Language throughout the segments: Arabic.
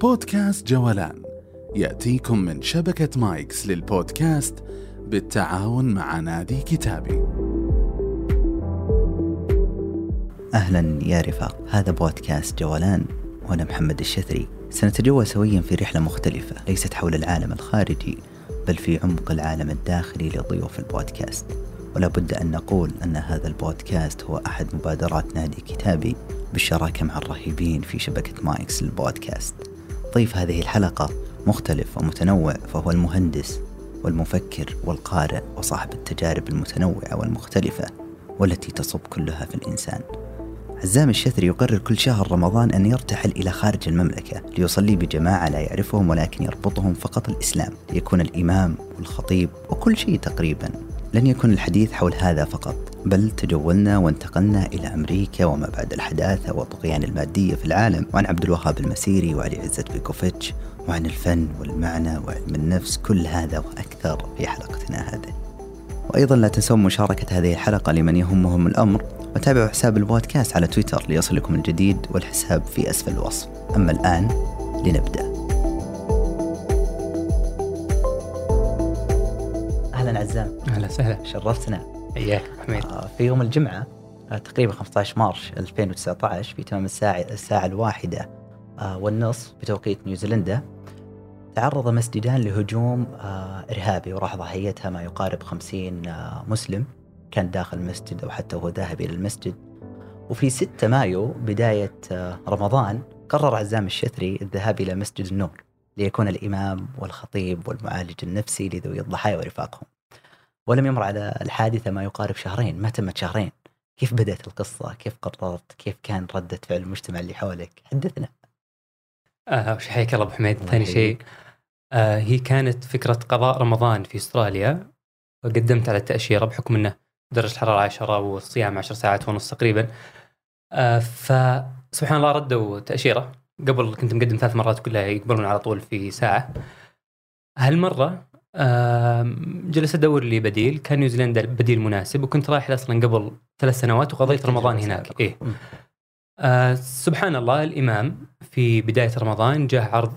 بودكاست جولان يأتيكم من شبكة مايكس للبودكاست بالتعاون مع نادي كتابي. أهلا يا رفاق. هذا بودكاست جولان وأنا محمد الشثري. سنتجول سويا في رحلة مختلفة ليست حول العالم الخارجي بل في عمق العالم الداخلي لضيوف البودكاست. ولا بد أن نقول أن هذا البودكاست هو أحد مبادرات نادي كتابي بالشراكة مع الرهيبين في شبكة مايكس للبودكاست. ضيف هذه الحلقة مختلف ومتنوع فهو المهندس والمفكر والقارئ وصاحب التجارب المتنوعة والمختلفة والتي تصب كلها في الإنسان. عزام الشثري يقرر كل شهر رمضان أن يرتحل إلى خارج المملكة ليصلي بجماعة لا يعرفهم ولكن يربطهم فقط الإسلام. ليكون الإمام والخطيب وكل شيء تقريبا. لن يكون الحديث حول هذا فقط بل تجولنا وانتقلنا إلى أمريكا وما بعد الحداثة والطغيان المادية في العالم وعن عبد الوهاب المسيري وعلي عزت بيكوفيتش وعن الفن والمعنى وعلم النفس كل هذا وأكثر في حلقتنا هذه. وأيضا لا تنسون مشاركة هذه الحلقة لمن يهمهم الأمر وتابعوا حساب البودكاست على تويتر ليصلكم الجديد والحساب في أسفل الوصف أما الآن لنبدأ. أهلا عزام أهلا وسهلا. شرفتنا. اياك حميد. آه، في يوم الجمعة آه، تقريبا 15 مارس 2019 في تمام الساعة الساعة الواحدة آه، والنصف بتوقيت نيوزيلندا تعرض مسجدان لهجوم آه، إرهابي وراح ضحيتها ما يقارب 50 آه، مسلم كان داخل المسجد أو حتى هو ذاهب إلى المسجد. وفي 6 مايو بداية آه، رمضان قرر عزام الشثري الذهاب إلى مسجد النور ليكون الإمام والخطيب والمعالج النفسي لذوي الضحايا ورفاقهم. ولم يمر على الحادثة ما يقارب شهرين ما تمت شهرين. كيف بدأت القصة؟ كيف قررت؟ كيف كان ردة فعل المجتمع اللي حولك؟ حدثنا. آه وش حياك الله أبو حميد. ثاني شيء. آه هي كانت فكرة قضاء رمضان في أستراليا وقدمت على التأشيرة بحكم إنه درجة الحرارة 10 والصيام 10 ساعات ونص تقريبا. آه فسبحان الله ردوا تأشيرة. قبل كنت مقدم ثلاث مرات كلها يقبلون على طول في ساعة. هالمرة آه جلست أدور لي بديل. كان نيوزيلندا بديل مناسب وكنت رايح أصلا قبل ثلاث سنوات وقضيت رمضان هناك. إيه. آه سبحان الله الإمام في بداية رمضان جاء عرض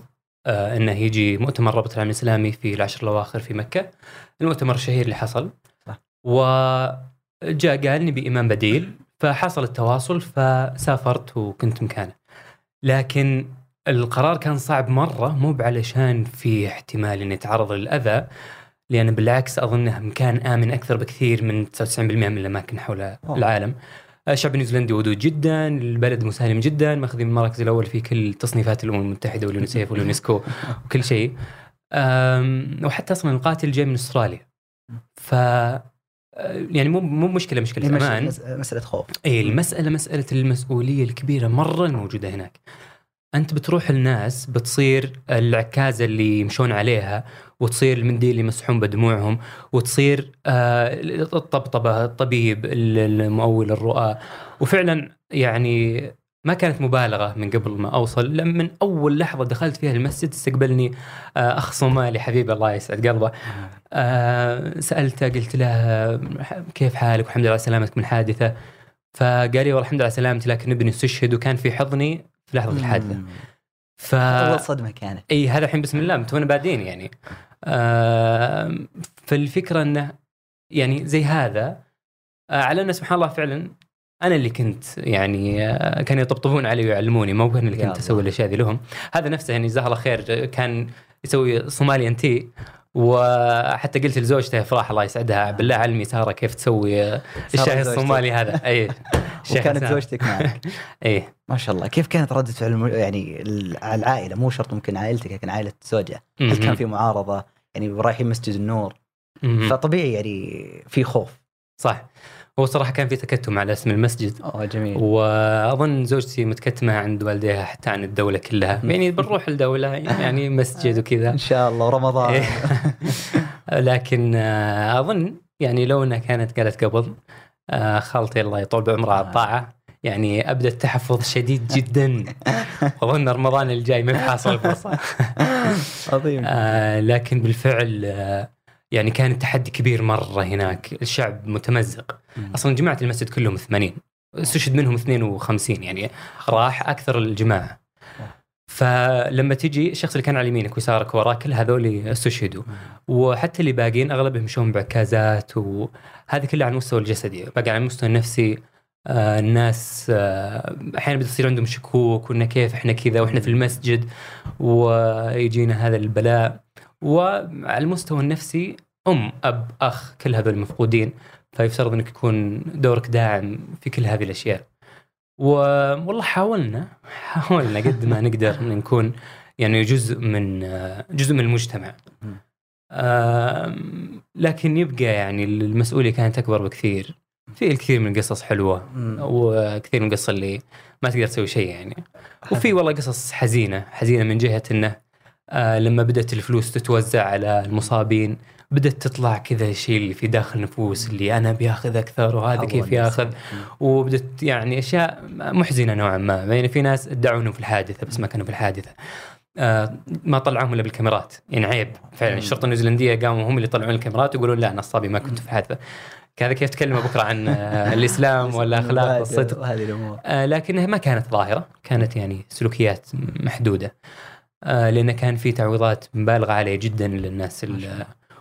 آه أنه يجي مؤتمر رابط العالم الإسلامي في العشر الأواخر في مكة. المؤتمر الشهير اللي حصل. وجاء قال نبي إمام بديل. فحصل التواصل فسافرت وكنت مكانه. لكن القرار كان صعب مرة مو علشان في احتمال أن يتعرض للأذى لأن بالعكس أظنه مكان آمن أكثر بكثير من 99% من الأماكن حول أوه. العالم. الشعب النيوزيلندي ودود جدا البلد مسالم جدا ماخذين المركز الأول في كل تصنيفات الأمم المتحدة واليونيسيف واليونسكو وكل شيء. وحتى أصلا القاتل جاي من أستراليا. ف يعني مو مو مشكلة مشكلة أمان. مس- مسألة خوف. اي المسألة مسألة المسؤولية الكبيرة مرة الموجوده هناك. أنت بتروح الناس بتصير العكازه اللي يمشون عليها وتصير المنديل اللي يمسحون بدموعهم وتصير آه، الطبطبة الطبيب ال- المؤول الرؤى. وفعلا يعني ما كانت مبالغة من قبل ما أوصل. لما من أول لحظة دخلت فيها المسجد استقبلني آه، أخ صومالي حبيبي الله يسعد قلبه. آه، سألته قلت له كيف حالك؟ والحمد لله سلامتك من الحادثه فقال لي والله الحمد لله سلامتي لكن ابني استشهد وكان في حضني في لحظة الحادثة. ف أول صدمة كانت. إي هذا الحين بسم الله تونا بادين يعني. آه فالفكرة إنه يعني زي هذا آه على إنه سبحان الله فعلا أنا اللي كنت يعني آه كانوا يطبطبون علي ويعلموني مو أنا اللي كنت أسوي. الأشياء ذي لهم. هذا نفسه يعني جزاه الله خير كان يسوي صومالي تي وحتى قلت لزوجته افراح الله يسعدها. بالله علمي ساره كيف تسوي الشاي. الصومالي هذا؟ اي وكانت. زوجتك معك. اي ما شاء الله. كيف كانت ردة فعل الم- يعني ال- العائلة؟ مو شرط ممكن عائلتك لكن عائلة زوجها. هل كان في معارضة؟ يعني رايحين مسجد النور. فطبيعي يعني في خوف. صح. هو صراحة كان في تكتم على اسم المسجد. أوه جميل. وأظن زوجتي متكتمة عند والديها حتى عن الدولة كلها. يعني بنروح الدولة يعني مسجد وكذا. إن شاء الله ورمضان إيه. لكن آه، أظن يعني لو إنها كانت قالت قبل آه، خالتي الله يطول بعمرها على الطاعه يعني أبدأ التحفظ شديد جدا. اظن رمضان الجاي ما بحاصل الفرصه عظيم. آه، لكن بالفعل آه، يعني كان التحدي كبير مرة هناك. الشعب متمزق. أصلا جماعة المسجد كلهم 80 استشهد منهم 52 يعني راح أكثر الجماعة. فلما تجي الشخص اللي كان على يمينك ويسارك وراك كل هذول استشهدوا. وحتى اللي باقين أغلبهم يمشون بعكازات وهذه كلها على المستوى الجسدي. باقي على المستوى النفسي. آه الناس آه أحيانا بتصير عندهم شكوك وانه كيف إحنا كذا وإحنا في المسجد. ويجينا هذا البلاء. وعلى المستوى النفسي أم أب أخ كل هذول مفقودين فيفترض إنك يكون دورك داعم في كل هذه الأشياء. والله حاولنا حاولنا قد ما نقدر إن نكون يعني جزء من جزء من المجتمع. لكن يبقى يعني المسؤولية كانت أكبر بكثير. في الكثير من القصص حلوة وكثير من القصص اللي ما تقدر تسوي شيء يعني. وفي والله قصص حزينة حزينة من جهة إنه آه، لما بدأت الفلوس تتوزع على المصابين بدأت تطلع كذا الشيء اللي في داخل النفوس اللي أنا بياخذ أكثر وهذا كيف يأخذ؟ وبدت يعني أشياء محزنة نوعا ما. يعني في ناس ادعوا انهم في الحادثة بس ما كانوا في الحادثة. آه ما طلعوهم إلا بالكاميرات. يعني عيب. فعلا الشرطة النيوزيلندية قاموا هم اللي يطلعون الكاميرات ويقولون لا نصابي ما كنت في الحادثة. هذا كيف تكلم بكرة عن آه، الإسلام والأخلاق والصدق. وهذه الأمور. آه لكنها ما كانت ظاهرة. كانت يعني سلوكيات محدودة. آه لأن كان في تعويضات مبالغة عاليه جدا للناس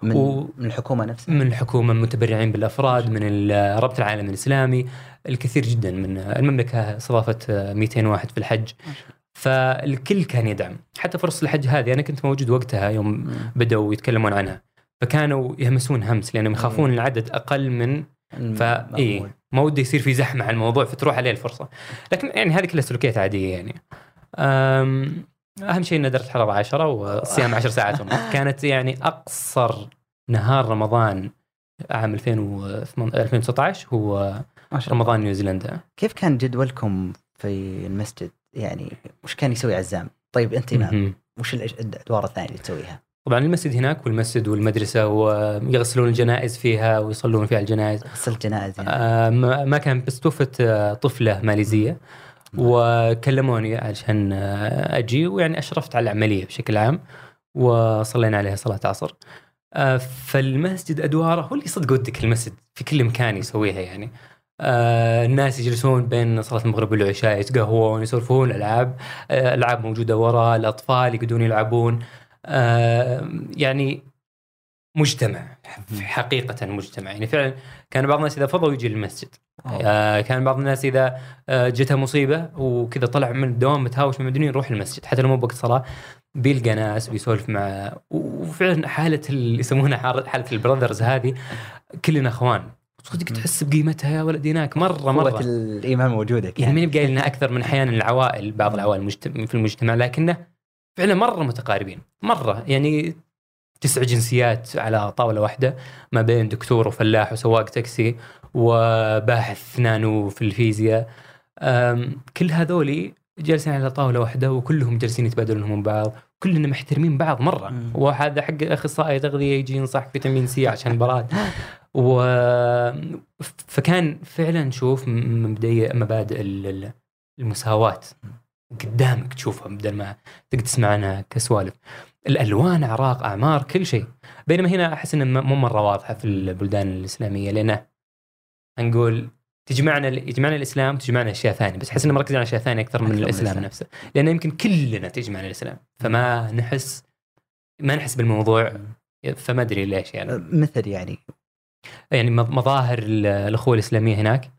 من, و من الحكومة نفسها. من الحكومة متبرعين بالأفراد من رابطه العالم الإسلامي الكثير جدا من المملكة استضافت 200 واحد في الحج. فالكل كان يدعم. حتى فرص الحج هذه أنا كنت موجود وقتها يوم بدأوا يتكلمون عنها. فكانوا يهمسون همس لأنهم يخافون العدد أقل من فا اي ما ودي يصير في زحمة على الموضوع فتروح عليه الفرصة. لكن يعني هذه كلها سلوكيات عادية يعني. أهم شيء ان درجه الحراره 10 والصيام 10 ساعات ونص كانت يعني أقصر نهار رمضان عام 2019 هو رمضان نيوزيلندا. كيف كان جدولكم في المسجد؟ يعني وش كان يسوي عزام؟ طيب أنت إمام وش الأدوار الثانية اللي تسويها؟ طبعا المسجد هناك والمسجد والمدرسة ويغسلون الجنائز فيها ويصلون فيها الجنائز. غسل الجنائز يعني. آه ما كان بس توفت آه، طفلة ماليزية. وكلموني عشان أجي ويعني أشرفت على العملية بشكل عام وصلينا عليها صلاة عصر. آه، فالمسجد أدواره هو اللي صدق ودك المسجد في كل مكان يسويها يعني. آه، الناس يجلسون بين صلاة المغرب والعشاء يتقهوون يسولفون العاب آه، ألعاب موجودة وراء الأطفال يقعدون يلعبون. يعني مجتمع حقيقة مجتمع. يعني فعلا كان بعض الناس إذا فضوا يجي للمسجد. آه. كان بعض الناس إذا آه جته مصيبة وكذا طلع من الدوام متهاوش من المدنيين يروح المسجد. حتى لو مو بوقت صلاة بيلقى ناس بيسولف مع وفعلا حالة اللي يسمونها حالة البراذرز هذه كلنا إخوان. صدق تحس بقيمتها يا ولدي هناك مرة مرة. قوة الإيمان موجودة يعني مين قايل انها أكثر من أحيانا العوائل بعض العوائل في المجتمع لكنه فعلا مرة متقاربين. مرة. يعني تسع جنسيات على طاولة واحدة ما بين دكتور وفلاح وسواق تاكسي وباحث نانو في الفيزياء. كل هذولي جالسين على طاولة واحدة وكلهم جالسين يتبادلون من بعض كلنا محترمين بعض مرة. وهذا حق أخصائي تغذية يجي ينصح فيتامين سي عشان البراد و فكان فعلا شوف مبدئيا مبادئ المساواة. قدامك تشوفها بدل ما تقعد تسمع عنها كسوالف. الألوان أعراق أعمار كل شيء. بينما هنا أحس انها مو مرة واضحة في البلدان الإسلامية لأنه نقول تجمعنا يجمعنا الإسلام تجمعنا أشياء ثانية بس أحس إنه مركزين على أشياء ثانية أكثر من الإسلام, الإسلام. نفسه. لأنه يمكن كلنا تجمعنا الإسلام فما نحس ما نحس بالموضوع فما أدري ليش يعني. مثل يعني؟ يعني مظاهر الأخوة الإسلامية هناك.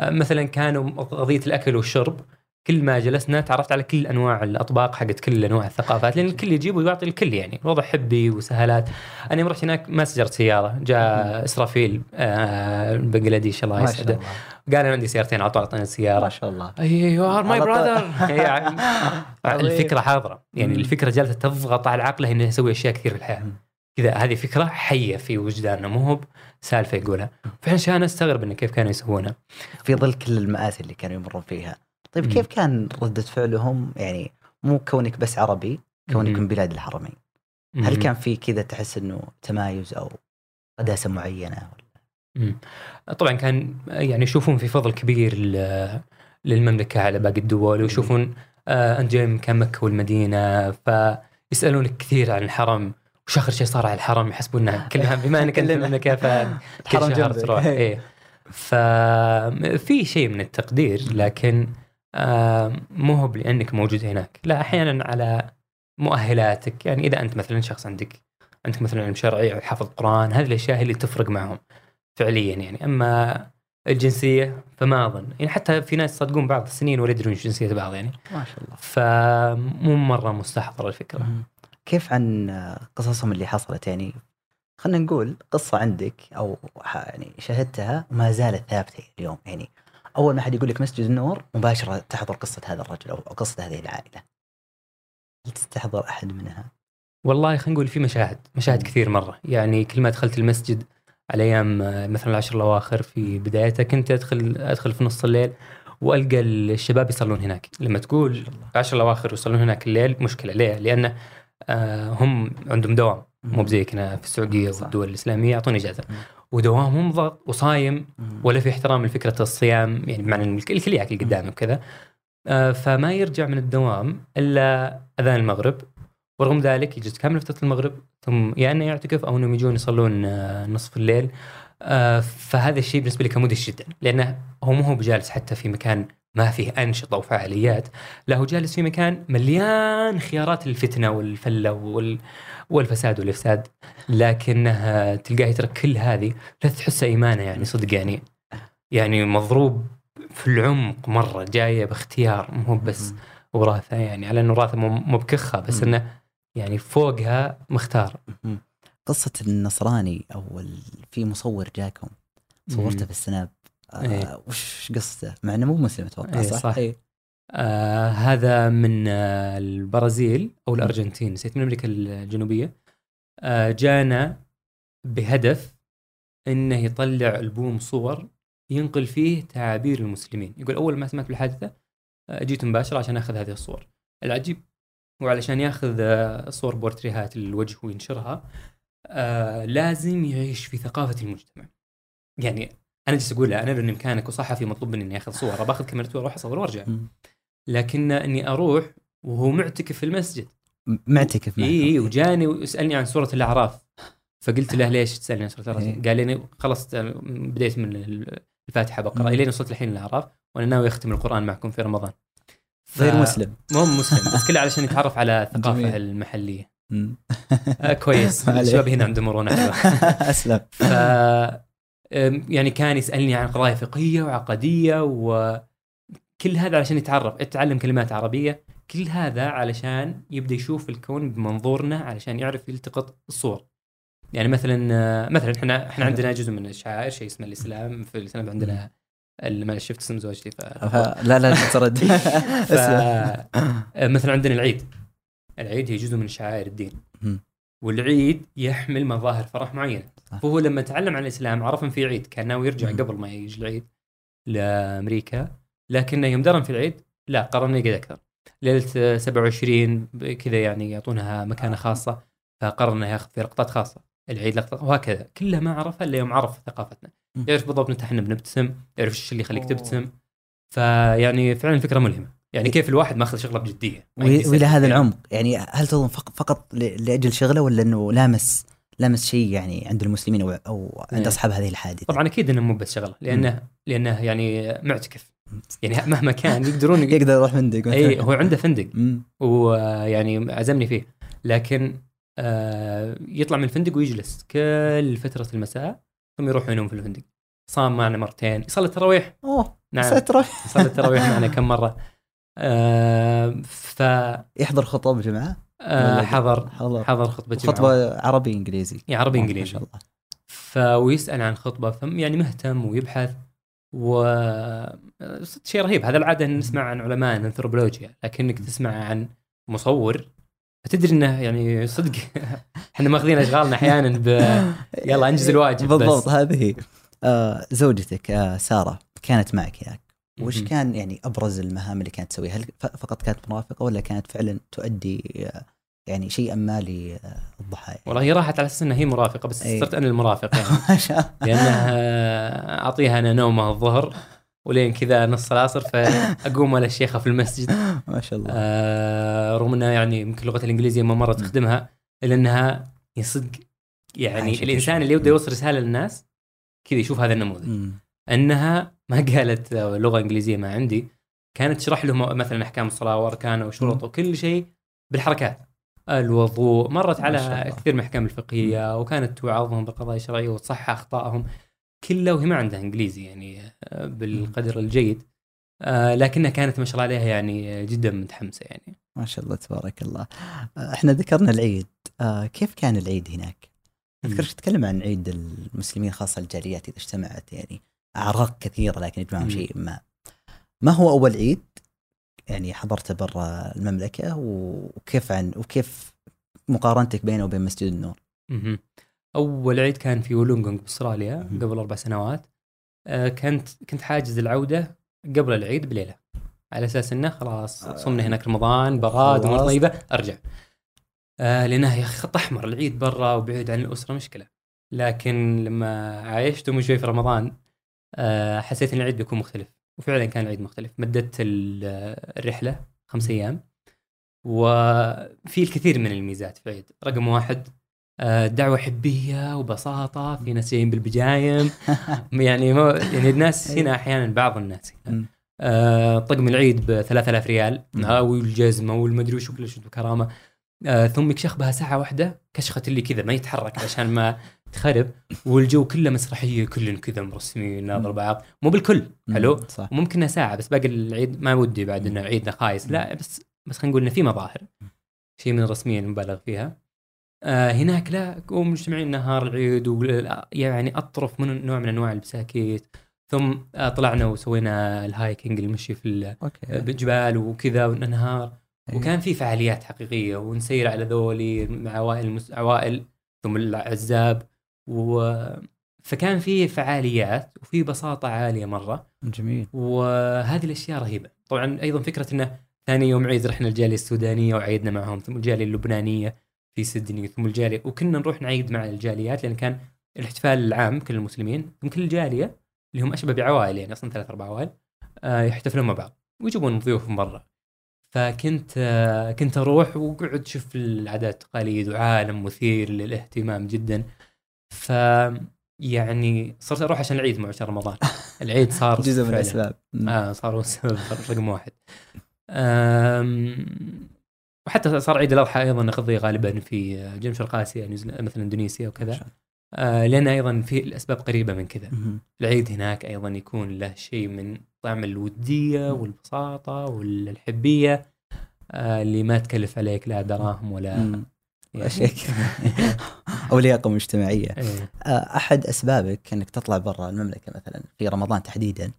مثلا كانوا قضية الأكل والشرب. كل ما جلسنا تعرفت على كل أنواع الأطباق حقت كل أنواع الثقافات لأن الكل يجيب ويعطي الكل يعني. الوضع حبي وسهالات أنا يوم رحت هناك ما استأجرت سيارة. جاء إسرافيل آه بنجلاديش الله يسعده. قال أنا عندي سيارتين اعطوا أعطاني السيارة. ما شاء الله. you are my brother الفكرة حاضرة. يعني الفكرة جالسة تضغط على عقله إنه يسوي أشياء كثير في الحياة. كذا هذه فكرة حية في وجداننا. مو هو سالفه يقولها. فعشان أستغرب إنه كيف كانوا يسوونها. في ظل كل المآسي اللي كانوا يمرون فيها. طيب كيف كان ردة فعلهم؟ يعني مو كونك بس عربي كونك من بلاد الحرمين. هل كان في كذا تحس إنه تمايز أو قداسه معينة ولا؟ طبعا كان يعني يشوفون في فضل كبير للمملكة على باقي الدول ويشوفون آه انت جاي من مكان مكة والمدينة فيسألونك كثير عن الحرم وش آخر شيء صار على الحرم؟ يحسبونها كلها بما إنك أنت في المملكة فكل شهر تروح. إيه. ففي شيء من التقدير لكن مو هو لانك موجود هناك. لا أحيانا على مؤهلاتك. يعني إذا أنت مثلا شخص عندك عندك مثلا علم شرعي أو حفظ قرآن هذه الأشياء هي اللي تفرق معهم فعليا يعني. أما الجنسية فما أظن. يعني حتى في ناس يصدقون بعض السنين ولا يدرون جنسية بعض يعني. ما شاء الله. فمو مرة مستحضرة الفكرة. مم. كيف عن قصصهم اللي حصلت؟ يعني خلينا نقول قصة عندك أو ح- يعني شاهدتها وما زالت ثابتة اليوم. يعني أول ما حد يقول لك مسجد النور مباشرة تحضر قصة هذا الرجل أو قصة هذه العائلة. هل تستحضر أحد منها؟ والله خلينا نقول في مشاهد مشاهد. كثير مرة. يعني كل ما دخلت المسجد على أيام آه، مثلا العشر الأواخر في بدايتها كنت أدخل أدخل في نص الليل وألقى الشباب يصلون هناك. لما تقول العشر الأواخر يصلون هناك الليل مشكلة. ليه؟ لأن آه، هم عندهم دوام. مو بزيك هنا في السعودية. والدول الإسلامية يعطون إجازة. مم. ودوامهم ضغط وصايم. ولا في احترام لفكرة الصيام يعني بمعنى الكل ياكل قدامه وكذا آه، فما يرجع من الدوام إلا أذان المغرب ورغم ذلك يجلس كامل فترة المغرب ثم يا إنه يعتكف أو إنهم يجون يصلون آه، نصف الليل آه، فهذا الشيء بالنسبة لي كان مدهش جدا لأنه هو مو هو بجالس حتى في مكان ما فيه أنشطة وفعاليات لا هو جالس في مكان مليان خيارات للفتنة والفلة وال والفساد والإفساد لكنه تلقاه يترك كل هذه لا تحسه إيمانه يعني صدق يعني يعني مضروب في العمق مرة جاية باختيار مو بس. وراثة يعني على انه وراثة مو بكخه بس. إنه يعني فوقها مختار. قصة النصراني أو في مصور جاكم صورته. في السناب آه إيه. وش قصته؟ مع إنه مو مسلم أتوقع إيه، صح؟ صح. إيه. آه هذا من آه البرازيل أو الأرجنتين نسيت من أمريكا الجنوبية. آه جانا بهدف إنه يطلع ألبوم صور ينقل فيه تعابير المسلمين. يقول أول ما سمعت بالحادثة آه جيت مباشرة عشان أخذ هذه الصور. العجيب وعلشان ياخذ آه صور بورتريهات للوجه وينشرها آه لازم يعيش في ثقافة المجتمع. يعني أنا جالس أقول له أنا لاني مكانك وصحفي مطلوب مني إني أخذ صور باخذ كاميرتي وأروح أصور وأرجع. لكن إني أروح وهو معتكف في المسجد معتكف. اي اي وجاني ويسالني عن سورة الأعراف فقلت له ليش تسألني عن سورة الأعراف؟ إيه. قال لي خلصت بديت من الفاتحة بقرأ. الين وصلت الحين الاعراف وأنا ناوي أختم القرآن معكم في رمضان ف- غير مسلم مو مسلم بس كله علشان يتعرف على الثقافه. المحلية. آه كويس. الشباب هنا عندهم مرونه حلوة أسلم ف يعني كان يسألني عن قضايا فقهية وعقدية وكل هذا علشان يتعرف يتعلم كلمات عربية كل هذا علشان يبدأ يشوف الكون بمنظورنا علشان يعرف يلتقط الصور. يعني مثلا آه، مثلا إحنا إحنا عندنا جزء من الشعائر شيء اسمه الإسلام في الاسلام عندنا ال- ما شفت اسم زوجتي؟ ف... لا لا ترد ف... آه، مثلا عندنا العيد. العيد هي جزء من شعائر الدين. والعيد يحمل مظاهر فرح معينة. فهو لما تعلم عن الإسلام عرف ان في عيد كان ناوي يرجع. قبل ما يجي العيد لأمريكا. لكنه يوم درن في العيد لا قرر انه يقعد أكثر. ليلة 27 ب- كذا يعني يعطونها مكانة خاصة فقرر انه ياخذ في لقطات خاصة. العيد لقطات وهكذا. كله ما عرفه إلا يوم عرف ثقافتنا. يعرف بالضبط متى إحنا بنبتسم يعرف إيش اللي يخليك. تبتسم. فيعني فعلا فكرة ملهمة. يعني كيف الواحد ماخذ شغلة بجدية؟ وإلى هذا يعني. العمق يعني هل تظن فق- فقط لأجل شغلة ولا إنه لامس لامس شيء يعني عند المسلمين أو أو عند إيه. أصحاب هذه الحادثة؟ طبعا أكيد إنه مو بس شغلة لأنه لأنه يعني معتكف. يعني مهما كان يقدرون يقدر يروح فندق إي هو عنده فندق. ويعني عزمني فيه. لكن آه يطلع من الفندق ويجلس كل فترة المساء ثم يروح ينوم في الفندق. صام معنا مرتين. يصلي التراويح. أوه نعم. سترة يصلي التراويح معنا كم مرة. آه ف يحضر خطب جماعة؟ آه حضر. حضر. حضر خطبة جمعة. خطبة عربي إنجليزي. يعني عربي ما إنجليزي. شاء الله. ف ويسأل عن خطبة فم يعني مهتم ويبحث. و شيء رهيب هذا العادة نسمع عن علماء الانثروبولوجيا لكنك تسمع عن مصور فتدري إنه يعني صدق إحنا ماخذين أشغالنا أحيانا ب يلا أنجز الواجب بالضبط. هذه آه زوجتك آه سارة كانت معك هناك وش. كان يعني أبرز المهام اللي كانت تسويها؟ هل فقط كانت مرافقة ولا كانت فعلا تؤدي آه، يعني شيئا ما للضحايا؟ والله هي راحت على أساس إنها هي مرافقة بس إيه. صرت أنا المرافق يعني. ما شاء الله. لأنه أعطيها أنا نومة الظهر ولين كذا نص العصر فأقوم على الشيخة في المسجد. ما شاء الله. آه رغم إنها يعني يمكن اللغة الإنجليزية ما مره تخدمها إلا إنها يصدق يعني الإنسان اللي يبدأ يوصل رسالة للناس كذا يشوف هذا النموذج. مم. إنها ما قالت لغة إنجليزية ما عندي كانت تشرح لهم مثلا أحكام الصلاة واركانها وشروطها مم. وكل شيء بالحركات. الوضوء مرت على. كثير من الاحكام الفقهيه وكانت توعظهم بالقضايا الشرعيه وتصحح أخطائهم. كلها وهي ما عندها إنجليزي يعني آه، بالقدر الجيد. آه، لكنها كانت ما شاء الله عليها يعني جدا متحمسة يعني. ما شاء الله تبارك الله. آه، إحنا ذكرنا العيد. كيف كان العيد هناك؟ أذكر مم. تتكلم عن عيد المسلمين خاصة الجاليات إذا اجتمعت يعني. أعراق كثيرة لكن يجمعهم. شيء ما. ما هو أول عيد؟ يعني حضرته برا المملكة وكيف عن وكيف مقارنتك بينه وبين مسجد النور؟ أول عيد كان في ولونغونغ باستراليا. قبل أربع سنوات آه، كنت كنت حاجز العودة قبل العيد بليلة على أساس إنه خلاص آه. صمنا هناك رمضان براد. امور طيبة أرجع آه لأنه يا أخي خط احمر العيد برا وبعيد عن الأسرة مشكلة لكن لما عايشت شوي في رمضان آه حسيت إن العيد بيكون مختلف وفعلا كان العيد مختلف. مددت ال- الرحلة خمس أيام. وفي الكثير من الميزات في العيد. رقم واحد آه، دعوة حبية وبساطة في ناس جايين بالبجايم. يعني ما يعني الناس هنا أحيانا بعض الناس هنا. آه، طقم العيد ب 3000 ريال. والجزمة والمدري وش وكل شيء بكرامة آه، ثم يكشخ بها ساعة واحدة كشخت اللي كذا ما يتحرك عشان ما تخرب والجو كله مسرحية كلن كذا مرسمين ناظر. بعض. مو بالكل حلو؟ صح. وممكن ساعة بس باقي العيد ما ودي بعد إنه عيدنا خايس. لا بس بس خلينا نقول إنه في مظاهر. شيء من الرسمية المبالغ فيها. آه هناك لا قوم مجتمعين نهار العيد و- يعني أطرف من نوع من أنواع البساكيت. ثم آه طلعنا وسوينا ال hiking المشي في ال- أوكي. بالجبال وكذا والانهار أيوة. وكان في فعاليات حقيقية ونسير على ذولي مع عوائل المس... عوائل ثم العزاب و فكان في فعاليات وفي بساطة عالية مرة. جميل. وهذه الأشياء رهيبة. طبعا أيضا فكرة إنه ثاني يوم عيد رحنا الجالية السودانية وعيدنا معهم ثم الجالية اللبنانية في سيدني ثم الجالية وكنا نروح نعيد مع الجاليات لأن كان الاحتفال العام كل المسلمين ثم كل الجالية اللي هم أشبه بعوائل يعني أصلا ثلاث أربع عوائل آه، يحتفلون مع بعض ويجيبون ضيوف من برا فكنت آه، كنت أروح وقعد أشوف العادات والتقاليد وعالم مثير للاهتمام جدا. ف يعني صرت أروح عشان العيد مو عشان رمضان. العيد صار جزء من. الأسباب. آه صار هو السبب رقم واحد. وحتى صار عيد الأضحى أيضا نقضيه غالبا في جنوب شرق آسيا مثلا إندونيسيا وكذا. آه لأن أيضا في الأسباب قريبة من كذا. العيد هناك أيضا يكون له شيء من طعم الودية والبساطة والحبية آه اللي ما تكلف عليك لا دراهم ولا أو لياقه مجتمعيه إيه. آه، أحد أسبابك أنك تطلع برا المملكة مثلا في رمضان تحديدا